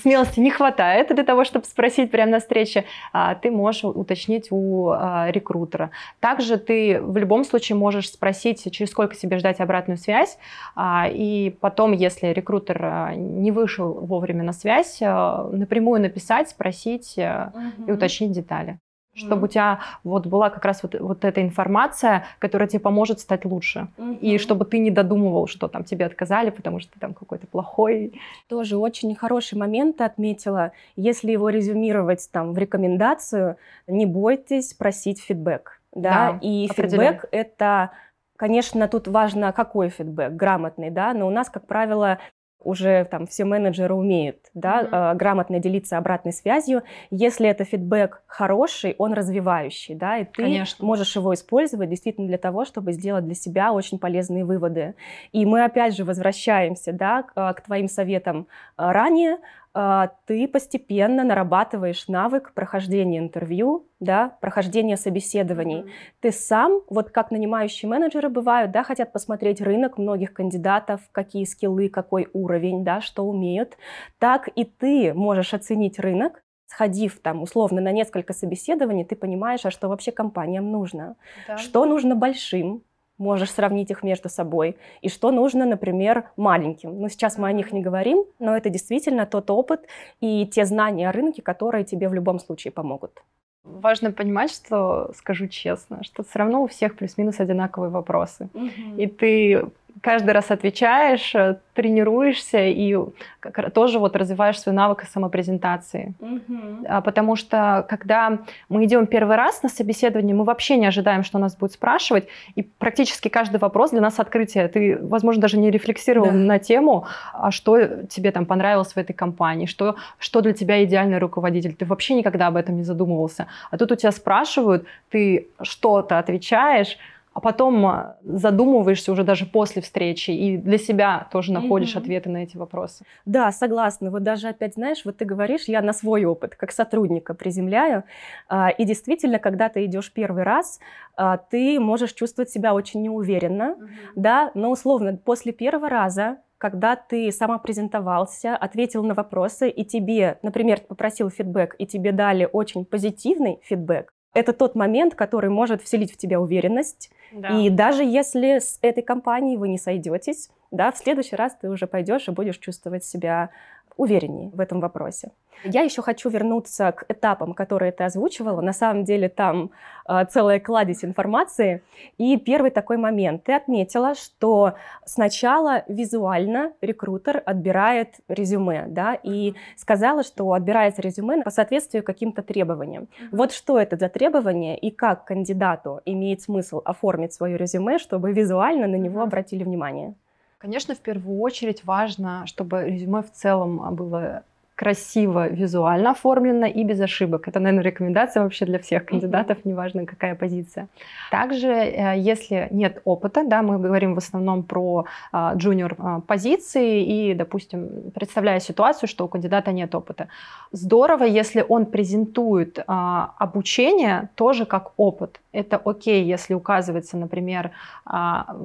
смелости не хватает для того, чтобы спросить прямо на встрече, а, ты можешь уточнить у а, рекрутера. Также ты в любом случае можешь спросить, через сколько себе ждать обратную связь, а, и потом, если рекрутер не вышел вовремя на связь, напрямую написать, спросить угу. и уточнить детали чтобы у тебя вот была как раз вот, вот эта информация, которая тебе поможет стать лучше. Mm-hmm. И чтобы ты не додумывал, что там тебе отказали, потому что ты там какой-то плохой. Тоже очень хороший момент отметила. Если его резюмировать там в рекомендацию, не бойтесь просить фидбэк. Да, да и фидбэк это Конечно, тут важно, какой фидбэк, грамотный, да, но у нас, как правило, уже там все менеджеры умеют, да, mm-hmm. грамотно делиться обратной связью. Если это фидбэк хороший, он развивающий, да, и ты Конечно. можешь его использовать действительно для того, чтобы сделать для себя очень полезные выводы. И мы опять же возвращаемся, да, к, к твоим советам а, ранее. А, ты постепенно нарабатываешь навык прохождения интервью, да, прохождения собеседований. Mm-hmm. Ты сам, вот как нанимающие менеджеры бывают, да, хотят посмотреть рынок многих кандидатов, какие скиллы, какой уровень, да, что умеют, так и ты можешь оценить рынок, сходив там условно на несколько собеседований, ты понимаешь, а что вообще компаниям нужно, да. что нужно большим, можешь сравнить их между собой, и что нужно, например, маленьким. Ну, сейчас мы о них не говорим, но это действительно тот опыт и те знания о рынке, которые тебе в любом случае помогут. Важно понимать, что, скажу честно, что все равно у всех плюс-минус одинаковые вопросы. Угу. И ты каждый раз отвечаешь, э, тренируешься и тоже вот развиваешь свой навык самопрезентации. Угу. Потому что когда мы идем первый раз на собеседование, мы вообще не ожидаем, что нас будет спрашивать, и практически каждый вопрос для нас открытие. Ты, возможно, даже не рефлексировал да. на тему, а что тебе там понравилось в этой компании, что, что для тебя идеальный руководитель. Ты вообще никогда об этом не задумывался. А тут у тебя спрашивают, ты что-то отвечаешь, а потом а, задумываешься уже даже после встречи и для себя тоже находишь mm-hmm. ответы на эти вопросы. Да, согласна. Вот даже опять, знаешь, вот ты говоришь, я на свой опыт как сотрудника приземляю, а, и действительно, когда ты идешь первый раз, а, ты можешь чувствовать себя очень неуверенно, mm-hmm. да, но условно после первого раза когда ты сама презентовался, ответил на вопросы, и тебе, например, попросил фидбэк, и тебе дали очень позитивный фидбэк, это тот момент, который может вселить в тебя уверенность. Да. И даже если с этой компанией вы не сойдетесь, да, в следующий раз ты уже пойдешь и будешь чувствовать себя увереннее в этом вопросе. Я еще хочу вернуться к этапам, которые ты озвучивала. На самом деле там э, целая кладезь информации. И первый такой момент. Ты отметила, что сначала визуально рекрутер отбирает резюме, да, и сказала, что отбирается резюме по соответствию каким-то требованиям. Вот что это за требования и как кандидату имеет смысл оформить свое резюме, чтобы визуально на него обратили внимание? Конечно, в первую очередь важно, чтобы резюме в целом было красиво визуально оформлено и без ошибок. Это, наверное, рекомендация вообще для всех кандидатов, неважно какая позиция. Также, э, если нет опыта, да, мы говорим в основном про а, джуниор а, позиции и, допустим, представляя ситуацию, что у кандидата нет опыта. Здорово, если он презентует а, обучение тоже как опыт. Это окей, если указывается, например,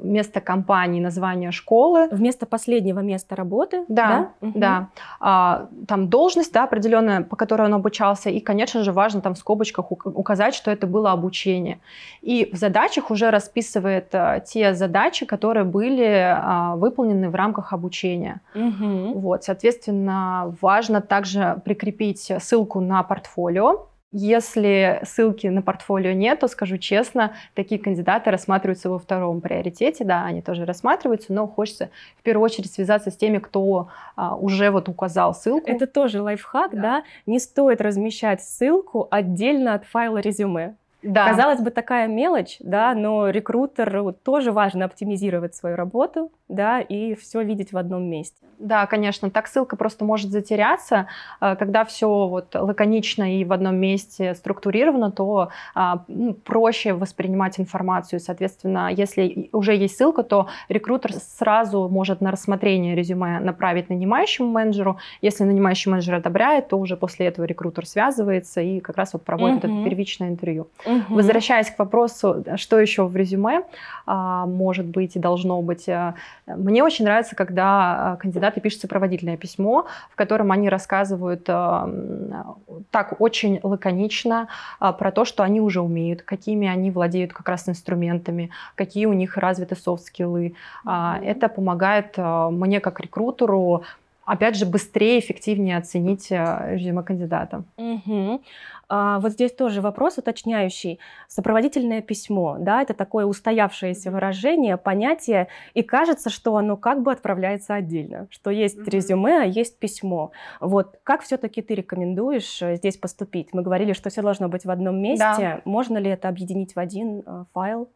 место компании, название школы. Вместо последнего места работы? Да, да. да. А, там должность да, определенная, по которой он обучался. И, конечно же, важно там в скобочках указать, что это было обучение. И в задачах уже расписывает а, те задачи, которые были а, выполнены в рамках обучения. Угу. Вот, соответственно, важно также прикрепить ссылку на портфолио если ссылки на портфолио нет, то скажу честно, такие кандидаты рассматриваются во втором приоритете, да, они тоже рассматриваются, но хочется в первую очередь связаться с теми, кто а, уже вот указал ссылку. Это тоже лайфхак, да. да, не стоит размещать ссылку отдельно от файла резюме. Да. Казалось бы, такая мелочь, да, но рекрутеру тоже важно оптимизировать свою работу, да, и все видеть в одном месте. Да, конечно, так ссылка просто может затеряться. Э, когда все вот лаконично и в одном месте структурировано, то а, ну, проще воспринимать информацию. Соответственно, если уже есть ссылка, то рекрутер сразу может на рассмотрение резюме направить нанимающему менеджеру. Если нанимающий менеджер одобряет, то уже после этого рекрутер связывается и как раз вот проводит угу. это первичное интервью. Угу. Возвращаясь к вопросу, что еще в резюме а, может быть и должно быть, э, мне очень нравится, когда кандидаты пишут сопроводительное письмо, в котором они рассказывают э, так очень лаконично э, про то, что они уже умеют, какими они владеют как раз инструментами, какие у них развиты софт-скиллы. Это помогает мне как рекрутеру опять же, быстрее, эффективнее оценить резюме кандидата. Угу. А, вот здесь тоже вопрос уточняющий. Сопроводительное письмо, да, это такое устоявшееся выражение, понятие, и кажется, что оно как бы отправляется отдельно, что есть резюме, а есть письмо. Вот как все-таки ты рекомендуешь э, здесь поступить? Мы говорили, что все должно быть в одном месте. Да. Можно ли это объединить в один э, файл?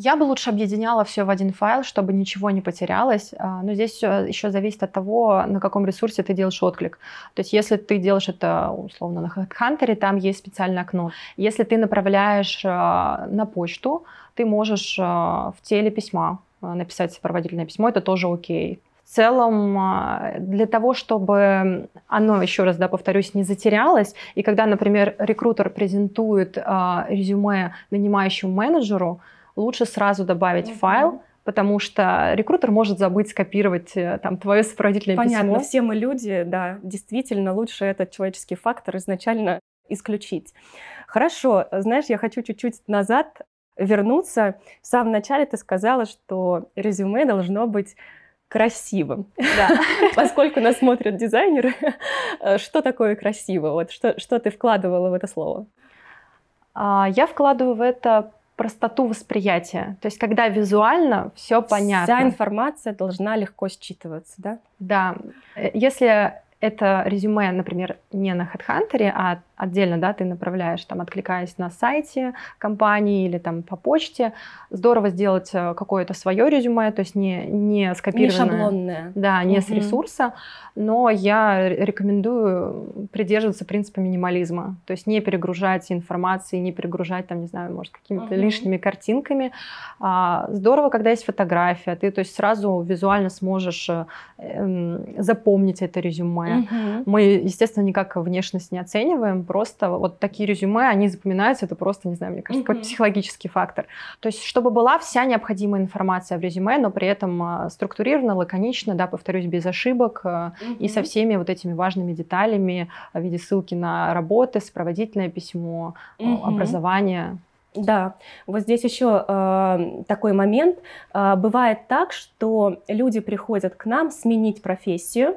Я бы лучше объединяла все в один файл, чтобы ничего не потерялось. А, но здесь еще зависит от того, на каком ресурсе ты делаешь отклик. То есть если ты делаешь это условно на HeadHunter, там есть специальное окно. Если ты направляешь а, на почту, ты можешь а, в теле письма написать сопроводительное письмо, это тоже окей. В целом, для того, чтобы оно, еще раз да, повторюсь, не затерялось, и когда, например, рекрутер презентует резюме нанимающему менеджеру, лучше сразу добавить mm-hmm. файл, потому что рекрутер может забыть скопировать э, там твое сопроводительное Понятно, письмо. Понятно, все мы люди, да, действительно лучше этот человеческий фактор изначально исключить. Хорошо, знаешь, я хочу чуть-чуть назад вернуться. В самом начале ты сказала, что резюме должно быть красивым. Да. Поскольку нас смотрят дизайнеры, э, что такое красиво? Вот что, что ты вкладывала в это слово? А, я вкладываю в это простоту восприятия. То есть, когда визуально все понятно. Вся информация должна легко считываться, да? Да. Э, если это резюме, например, не на HeadHunter, а отдельно, да, ты направляешь, там, откликаясь на сайте компании или там по почте. Здорово сделать э, какое-то свое резюме, то есть не, не скопированное. Не шаблонное. Да, не угу. с ресурса, но я рекомендую придерживаться принципа минимализма, то есть не перегружать информацией, не перегружать, там, не знаю, может, какими-то угу. лишними картинками. А, здорово, когда есть фотография, ты, то есть сразу визуально сможешь э, запомнить это резюме. Угу. Мы, естественно, никак внешность не оцениваем, просто вот такие резюме, они запоминаются, это просто, не знаю, мне кажется, mm-hmm. какой-то психологический фактор. То есть, чтобы была вся необходимая информация в резюме, но при этом а, структурировано, лаконично, да, повторюсь, без ошибок mm-hmm. и со всеми вот этими важными деталями в виде ссылки на работы, сопроводительное письмо, mm-hmm. образование. Да, вот здесь еще э, такой момент. Э, бывает так, что люди приходят к нам сменить профессию,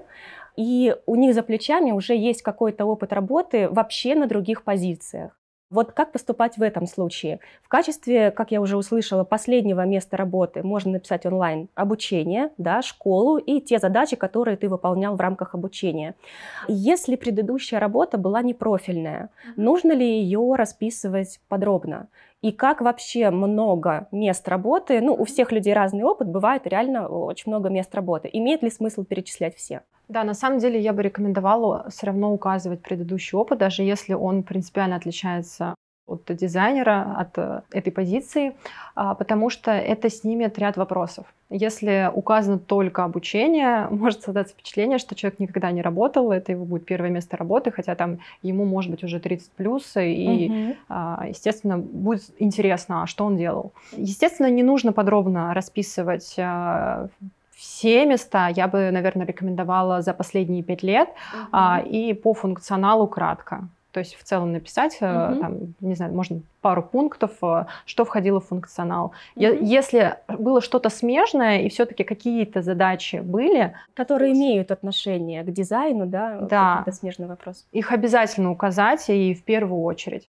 и у них за плечами уже есть какой-то опыт работы вообще на других позициях. Вот как поступать в этом случае? В качестве, как я уже услышала, последнего места работы можно написать онлайн обучение, да, школу и те задачи, которые ты выполнял в рамках обучения. Если предыдущая работа была непрофильная, нужно ли ее расписывать подробно? И как вообще много мест работы, ну, у всех людей разный опыт, бывает реально очень много мест работы. Имеет ли смысл перечислять все? Да, на самом деле я бы рекомендовала все равно указывать предыдущий опыт, даже если он принципиально отличается от дизайнера, от э, этой позиции, а, потому что это снимет ряд вопросов. Если указано только обучение, может создаться впечатление, что человек никогда не работал, это его будет первое место работы, хотя там ему может быть уже 30 плюс, и, угу. естественно, будет интересно, а что он делал. Естественно, не нужно подробно расписывать все места я бы, наверное, рекомендовала за последние пять лет угу. а, и по функционалу кратко. То есть в целом написать, mm там, не знаю, можно пару пунктов, э, что входило в функционал. mm Если было что-то смежное и все-таки какие-то задачи были, которые имеют отношение к дизайну, да, да, это смежный вопрос. Их обязательно указать и в первую очередь.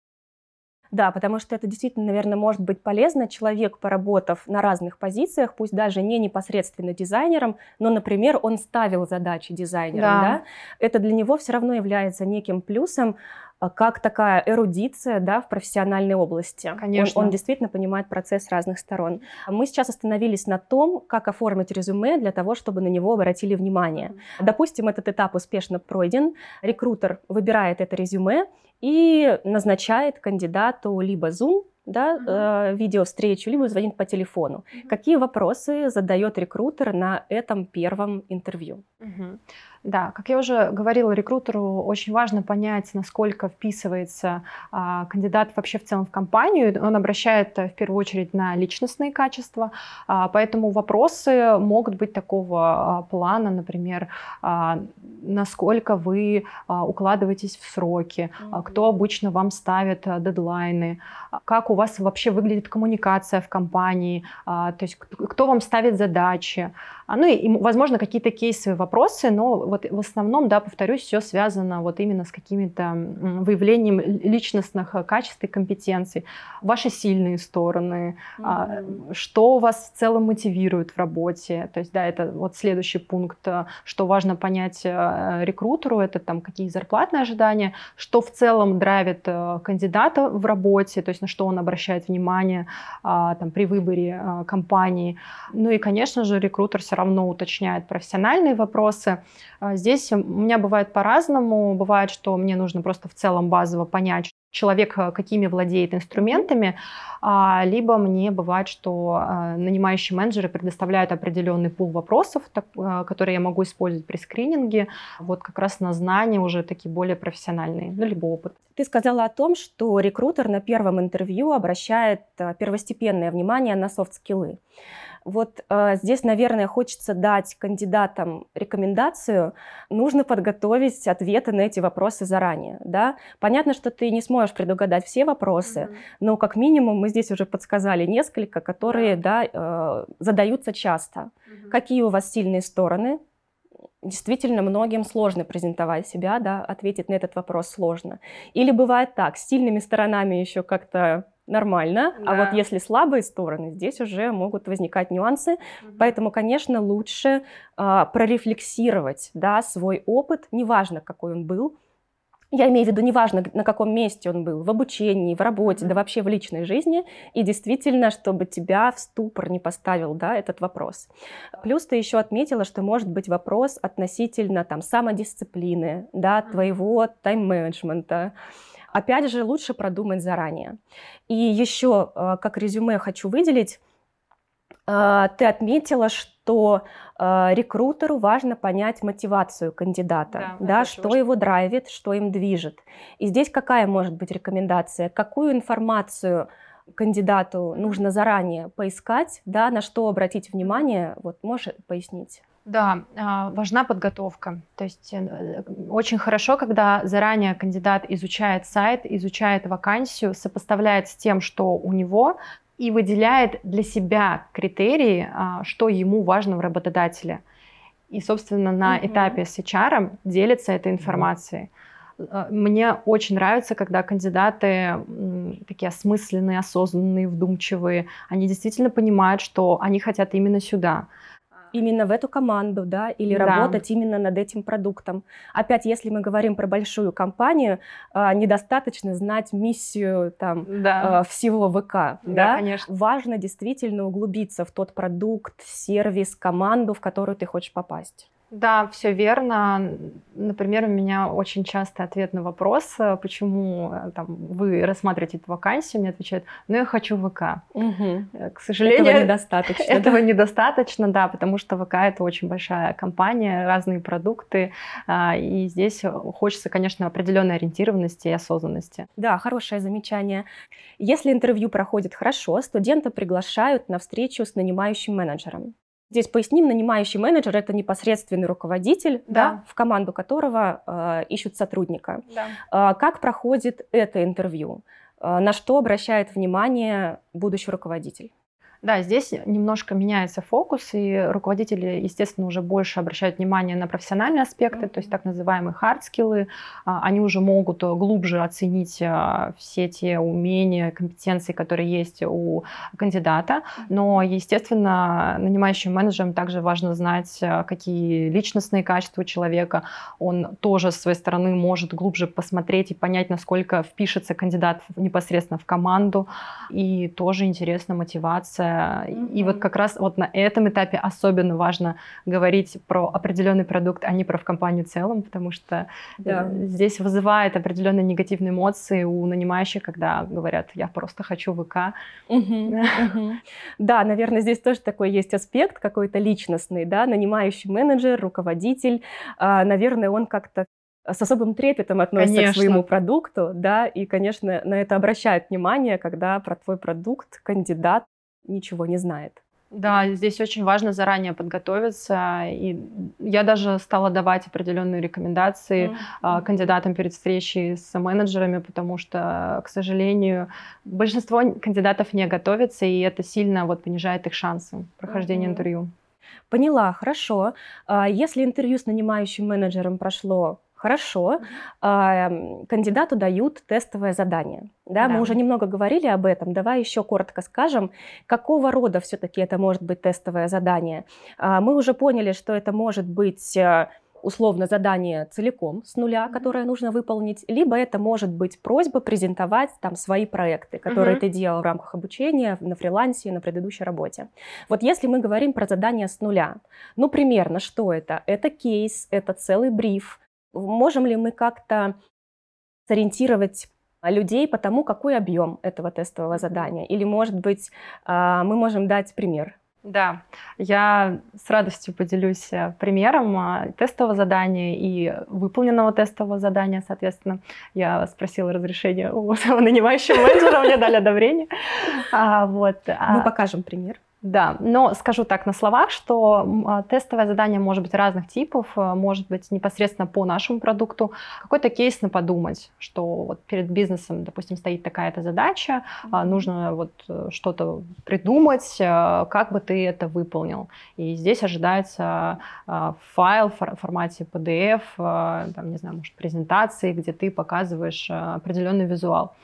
Да, потому что это действительно, наверное, может быть полезно. Человек, поработав на разных позициях, пусть даже не непосредственно дизайнером, но, например, он ставил задачи дизайнером, да. Да, это для него все равно является неким плюсом, а, как такая эрудиция да, в профессиональной области. Конечно. Он, он действительно понимает процесс с разных сторон. Мы сейчас остановились на том, как оформить резюме для того, чтобы на него обратили внимание. Допустим, этот этап успешно пройден, рекрутер выбирает это резюме и назначает кандидату либо Zoom, да, э, видеовстречу, либо звонит по телефону. Uh-huh. Какие вопросы задает рекрутер на этом первом интервью? Uh-huh. Да, как я уже говорила, рекрутеру очень важно понять, насколько вписывается а, кандидат вообще в целом в компанию. Он обращает э, в первую очередь на личностные качества, а, поэтому вопросы могут быть такого а, плана, например, а, насколько вы а, укладываетесь в сроки, mm-hmm. кто обычно вам ставит а, дедлайны, как у вас вообще выглядит коммуникация в компании, а, то есть кто вам ставит задачи, ну и, возможно, какие-то кейсовые вопросы, но вот в основном, да, повторюсь, все связано вот именно с какими-то выявлением личностных э, качеств и компетенций, ваши сильные стороны, mm-hmm. что вас в целом мотивирует в работе, то есть, да, это вот следующий пункт, э, что важно понять рекрутеру, это там какие зарплатные ожидания, что в целом драйвит кандидата в работе, то есть на что он обращает внимание там при выборе компании, ну и, конечно же, рекрутер все равно уточняет профессиональные вопросы. А, здесь у меня бывает по-разному. Бывает, что мне нужно просто в целом базово понять, человек э, какими владеет инструментами, а, либо мне бывает, что а, нанимающие менеджеры предоставляют определенный пул вопросов, которые я могу использовать при скрининге, вот как раз на знания уже такие более профессиональные, ну, либо опыт. Ты сказала о том, что рекрутер на первом интервью обращает э, первостепенное внимание на софт-скиллы. Вот э, здесь, наверное, хочется дать кандидатам рекомендацию. Нужно подготовить ответы на эти вопросы заранее. Да? Понятно, что ты не сможешь предугадать все вопросы, mm-hmm. но как минимум мы здесь уже подсказали несколько, которые да. Да, э, задаются часто. Mm-hmm. Какие у вас сильные стороны? Действительно, многим сложно презентовать себя, да, ответить на этот вопрос сложно. Или бывает так, с сильными сторонами еще как-то нормально, да. а вот если слабые стороны, здесь уже могут возникать нюансы, угу. поэтому, конечно, лучше э, прорефлексировать, да, свой опыт, неважно, какой он был, я имею в виду, неважно, на каком месте он был, в обучении, в работе, да вообще в личной жизни, и действительно, чтобы тебя в ступор не поставил да, этот вопрос. Плюс ты еще отметила, что может быть вопрос относительно там, самодисциплины, да, твоего тайм-менеджмента, опять же, лучше продумать заранее. И еще, э, как резюме хочу выделить, э, ты отметила, что э, рекрутеру важно понять мотивацию кандидата, да, да что его драйвит, что им движет. И здесь какая может быть рекомендация? Какую информацию кандидату нужно заранее поискать, да, на что обратить внимание? Вот можешь пояснить? Да, а, важна подготовка. То есть э, очень хорошо, когда заранее кандидат изучает сайт, изучает вакансию, сопоставляет с тем, что у него, и выделяет для себя критерии, а, что ему важно в работодателе. И, собственно, на mm-hmm. этапе с HR делится этой информацией. Mm-hmm. Мне очень нравится, когда кандидаты такие осмысленные, осознанные, вдумчивые, они действительно понимают, что они хотят именно сюда именно в эту команду, да, или да. работать именно над этим продуктом. Опять, если мы говорим про большую компанию, а, недостаточно знать миссию там да. А, всего ВК, да, да, конечно. Важно действительно углубиться в тот продукт, сервис, команду, в которую ты хочешь попасть. Да, все верно. Например, у меня очень часто ответ на вопрос, э, почему э, там, вы рассматриваете эту вакансию, мне отвечают, ну я хочу ВК. Угу. К сожалению, этого недостаточно. Этого да? недостаточно, да, потому что ВК это очень большая компания, разные продукты, а, и здесь хочется, конечно, определенной ориентированности и осознанности. Да, хорошее замечание. Если интервью проходит хорошо, студента приглашают на встречу с нанимающим менеджером. Здесь поясним, нанимающий менеджер – это непосредственный руководитель, да. Да, в команду которого э, ищут сотрудника. Да. Э, как проходит это интервью? Э, на что обращает внимание будущий руководитель? Да, здесь немножко меняется фокус, и руководители, естественно, уже больше обращают внимание на профессиональные аспекты, mm-hmm. то есть так называемые hard-скиллы. А, они уже могут глубже оценить а, все те умения, компетенции, которые есть у кандидата. Но, естественно, нанимающим менеджерам также важно знать, а, какие личностные качества у человека. Он тоже с своей стороны может глубже посмотреть и понять, насколько впишется кандидат непосредственно в команду. И тоже интересна мотивация Mm-hmm. И вот как раз вот на этом этапе особенно важно говорить про определенный продукт, а не про в компанию в целом, потому что да. Э, здесь вызывает определенные негативные эмоции у нанимающих, когда говорят, я просто хочу ВК. Да, наверное, здесь тоже такой есть аспект какой-то личностный, да, нанимающий менеджер, руководитель, а, наверное, он как-то с особым трепетом относится конечно. к своему продукту, да, и, конечно, на это обращает внимание, когда про твой продукт кандидат ничего не знает. Да, здесь очень важно заранее подготовиться. И я даже стала давать определенные рекомендации mm-hmm. кандидатам перед встречей с менеджерами, потому что, к сожалению, большинство кандидатов не готовятся, и это сильно вот понижает их шансы прохождения mm-hmm. интервью. Поняла, хорошо. А если интервью с нанимающим менеджером прошло Хорошо, кандидату дают тестовое задание. Да, да, мы уже немного говорили об этом. Давай еще коротко скажем, какого рода все-таки это может быть тестовое задание. А, мы уже поняли, что это может быть э, условно задание целиком с нуля, которое нужно выполнить, либо это может быть просьба презентовать там свои проекты, которые uh-huh. ты делал в рамках обучения на фрилансе, на предыдущей работе. Вот если мы говорим про задание с нуля, ну примерно что это? Это кейс, это целый бриф, Можем ли мы как-то сориентировать людей по тому, какой объем этого тестового задания? Или, может быть, а, мы можем дать пример? Да, я с радостью поделюсь э, примером а, тестового задания и выполненного тестового задания, соответственно. Я спросила разрешения у нанимающего менеджера, мне дали одобрение. А, вот. Мы покажем пример. Да, но скажу так на словах, что а, тестовое задание может быть разных типов, э, может быть непосредственно по нашему продукту. Какой-то кейс на подумать, что вот перед бизнесом, допустим, стоит такая-то задача, mm-hmm. нужно вот э, что-то придумать, э, как бы ты это выполнил. И здесь ожидается файл в формате PDF, там, не знаю, может, презентации, где ты показываешь определенный визуал.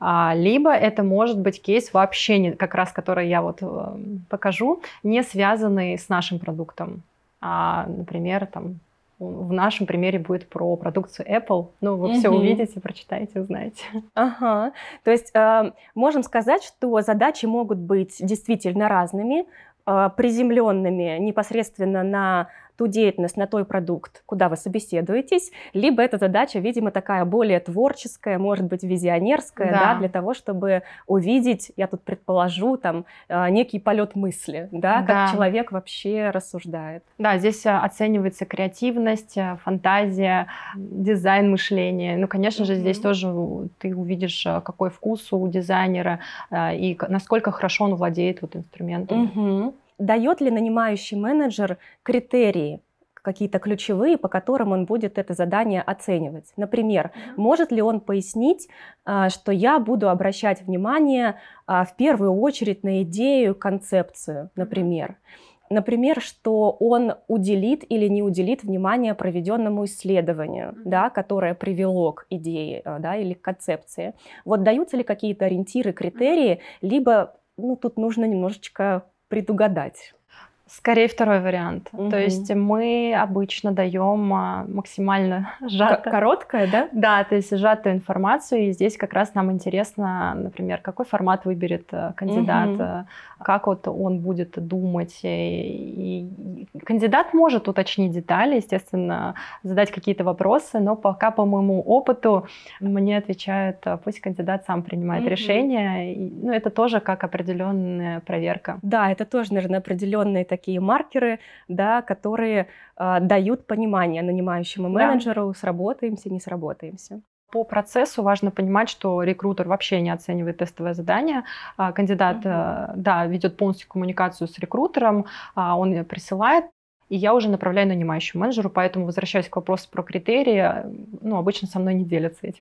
А, либо это может быть кейс вообще, не, как раз который я вот э, покажу, не связанный с нашим продуктом. А, например, там в нашем примере будет про продукцию Apple. Ну, вы угу. все увидите, прочитаете, узнаете. Ага. То есть э, можем сказать, что задачи могут быть действительно разными, э, приземленными непосредственно на ту деятельность, на той продукт, куда вы собеседуетесь, либо эта задача, видимо, такая более творческая, может быть, визионерская, да. Да, для того, чтобы увидеть, я тут предположу, там, а, некий полет мысли, да, да. как человек вообще рассуждает. Да, здесь а, оценивается креативность, а, фантазия, дизайн мышления. Ну, конечно же, здесь тоже ты увидишь, какой вкус у дизайнера и насколько хорошо он владеет вот инструментом. Угу дает ли нанимающий менеджер критерии, какие-то ключевые, по которым он будет это задание оценивать. Например, может ли он пояснить, а, что я буду обращать внимание а, в первую очередь на идею, концепцию, например. Например, что он уделит или не уделит внимание проведенному исследованию, да, которое привело к идее а, да, или к концепции. Вот даются ли какие-то ориентиры, критерии, либо ну, тут нужно немножечко предугадать? Скорее второй вариант. Угу. То есть мы обычно даем а, максимально сжато. Короткое, да? Да, то есть сжатую информацию. И здесь как раз нам интересно, например, какой формат выберет э, кандидат, угу. как вот он будет думать. И кандидат может уточнить детали, естественно, задать какие-то вопросы, но пока по моему опыту мне отвечают, э, пусть кандидат сам принимает угу. решение. И, ну, это тоже как определенная проверка. Да, это тоже, наверное, определенные такие такие маркеры, да, которые э, дают понимание нанимающему менеджеру, да. сработаемся, не сработаемся. По процессу важно понимать, что рекрутер вообще не оценивает тестовое задание. А, кандидат, mm-hmm. да, ведет полностью коммуникацию с рекрутером, он присылает, и я уже направляю нанимающему менеджеру, поэтому возвращаясь к вопросу про критерии, ну, обычно со мной не делятся этим.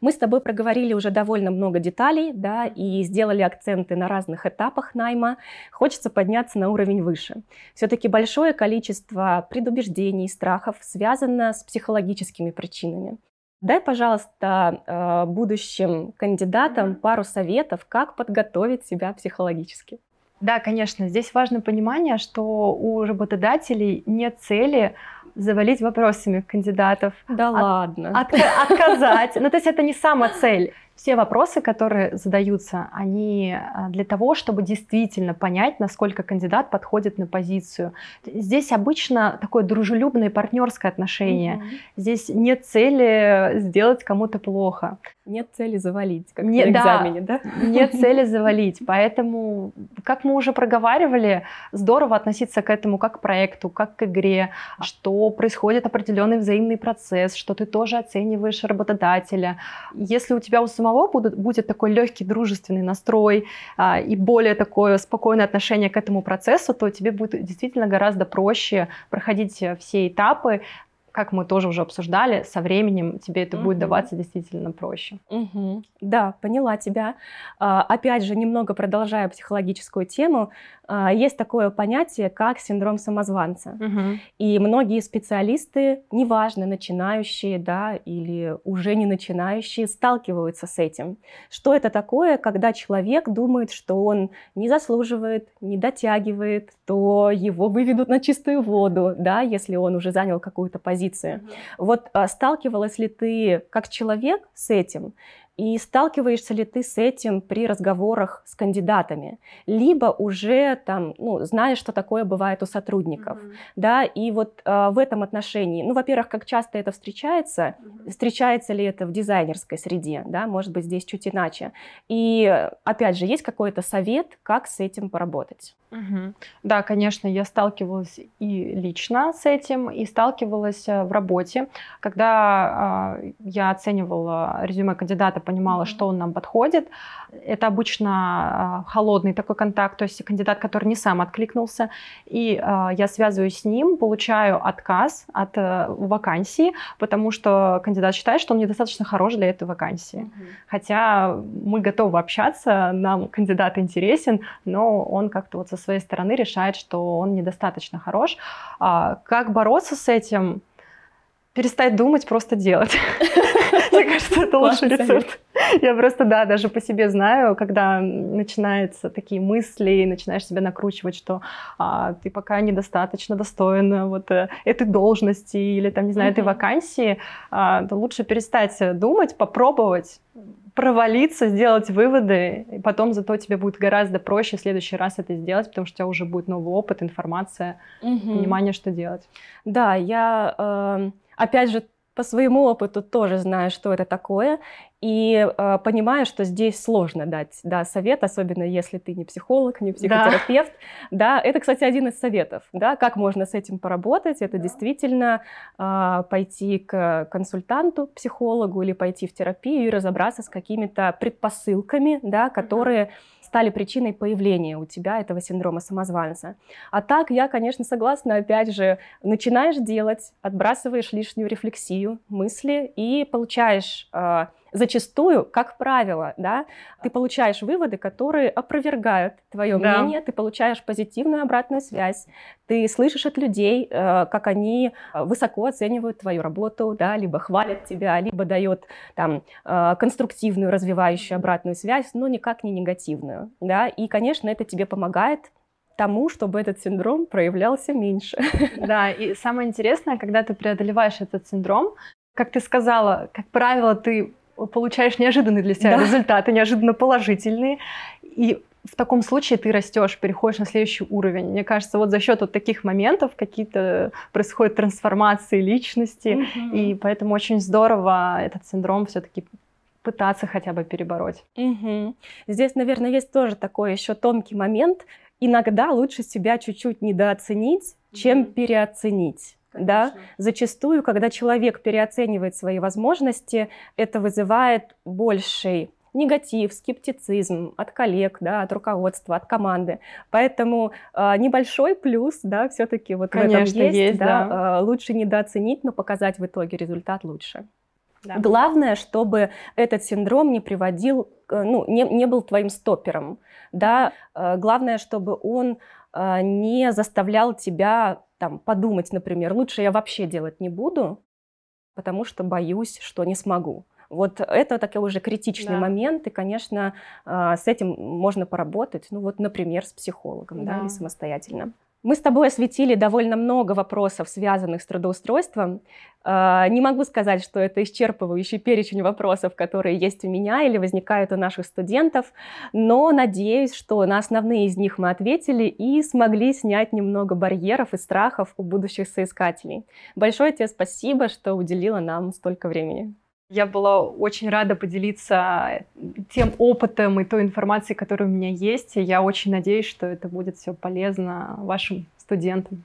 Мы с тобой проговорили уже довольно много деталей, да, и сделали акценты на разных этапах найма. Хочется подняться на уровень выше. Все-таки большое количество предубеждений, страхов связано с психологическими причинами. Дай, пожалуйста, э, будущим кандидатам пару советов, как подготовить себя психологически. Да, конечно. Здесь важно понимание, что у работодателей нет цели завалить вопросами кандидатов. Да от, ладно. От, отказать. Ну, то есть это не сама цель все вопросы, которые задаются, они а, для того, чтобы действительно понять, насколько кандидат подходит на позицию. Здесь обычно такое дружелюбное партнерское отношение. Mm-hmm. Здесь нет цели сделать кому-то плохо. Нет цели завалить, как не, на экзамене, да, да? Нет цели завалить. Поэтому, как мы уже проговаривали, здорово относиться к этому как к проекту, как к игре, что происходит определенный взаимный процесс, что ты тоже оцениваешь работодателя. Если у тебя у самого будет, будет такой легкий дружественный настрой а, и более такое спокойное отношение к этому процессу, то тебе будет действительно гораздо проще проходить все этапы, как мы тоже уже обсуждали, со временем тебе это угу. будет даваться действительно проще. Угу. Да, поняла тебя. А, опять же, немного продолжая психологическую тему, а, есть такое понятие, как синдром самозванца. Угу. И многие специалисты, неважно, начинающие, да, или уже не начинающие, сталкиваются с этим. Что это такое, когда человек думает, что он не заслуживает, не дотягивает, то его выведут на чистую воду, да, если он уже занял какую-то позицию. Угу. Вот а, сталкивалась ли ты как человек с этим? И сталкиваешься ли ты с этим при разговорах с кандидатами? Либо уже там, ну, знаешь, что такое бывает у сотрудников, mm-hmm. да, и вот э, в этом отношении, ну, во-первых, как часто это встречается, mm-hmm. встречается ли это в дизайнерской среде, да, может быть, здесь чуть иначе. И, опять же, есть какой-то совет, как с этим поработать? Угу. Да, конечно, я сталкивалась и лично с этим, и сталкивалась э, в работе, когда э, я оценивала резюме кандидата, понимала, угу. что он нам подходит. Это обычно э, холодный такой контакт, то есть кандидат, который не сам откликнулся, и э, я связываюсь с ним, получаю отказ от э, вакансии, потому что кандидат считает, что он недостаточно хорош для этой вакансии. Угу. Хотя мы готовы общаться, нам кандидат интересен, но он как-то вот со своей стороны решает, что он недостаточно хорош. А как бороться с этим? Перестать думать, просто делать. Мне кажется, это лучший рецепт. Я просто, да, даже по себе знаю, когда начинаются такие мысли, начинаешь себя накручивать, что а, ты пока недостаточно достоин вот э, этой должности или, там, не знаю, этой вакансии, а, то лучше перестать думать, попробовать, провалиться, сделать выводы, и потом зато тебе будет гораздо проще в следующий раз это сделать, потому что у тебя уже будет новый опыт, информация, угу. понимание, что делать. Да, я э, опять же по своему опыту тоже знаю, что это такое, и э, понимаю, что здесь сложно дать да, совет, особенно если ты не психолог, не психотерапевт. Да. да, это, кстати, один из советов, да, как можно с этим поработать. Это да. действительно э, пойти к консультанту, психологу или пойти в терапию и разобраться с какими-то предпосылками, да, которые стали причиной появления у тебя этого синдрома самозванца. А так я, конечно, согласна, опять же, начинаешь делать, отбрасываешь лишнюю рефлексию, мысли и получаешь э, зачастую, как правило, да, ты получаешь выводы, которые опровергают твое да. мнение, ты получаешь позитивную обратную связь, ты слышишь от людей, э, как они высоко оценивают твою работу, да, либо хвалят тебя, либо дают там э, конструктивную, развивающую обратную связь, но никак не негативную, да, и, конечно, это тебе помогает тому, чтобы этот синдром проявлялся меньше. Да, и самое интересное, когда ты преодолеваешь этот синдром, как ты сказала, как правило, ты получаешь неожиданные для себя да. результаты, неожиданно положительные, и в таком случае ты растешь, переходишь на следующий уровень. Мне кажется, вот за счет вот таких моментов какие-то происходят трансформации личности, mm-hmm. и поэтому очень здорово этот синдром все-таки пытаться хотя бы перебороть. Угу. Здесь, наверное, есть тоже такой еще тонкий момент. Иногда лучше себя чуть-чуть недооценить, чем переоценить. Да? Зачастую, когда человек переоценивает свои возможности, это вызывает больший негатив, скептицизм от коллег, да, от руководства, от команды. Поэтому э, небольшой плюс, да, все-таки вот Конечно, в этом есть, есть да, да. Э, лучше недооценить, но показать в итоге результат лучше. Да. Главное, чтобы этот синдром не приводил, ну, не, не был твоим стоппером, да. Э, главное, чтобы он э, не заставлял тебя там подумать, например, лучше я вообще делать не буду, потому что боюсь, что не смогу. Вот это такой уже критичный да. момент, и, конечно, а, с этим можно поработать, ну вот, например, с психологом, да, да или самостоятельно. Мы с тобой осветили довольно много вопросов, связанных с трудоустройством. А, не могу сказать, что это исчерпывающий перечень вопросов, которые есть у меня или возникают у наших студентов, но надеюсь, что на основные из них мы ответили и смогли снять немного барьеров и страхов у будущих соискателей. Большое тебе спасибо, что уделила нам столько времени. Я была очень рада поделиться тем опытом и той информацией, которая у меня есть. И я очень надеюсь, что это будет все полезно вашим студентам.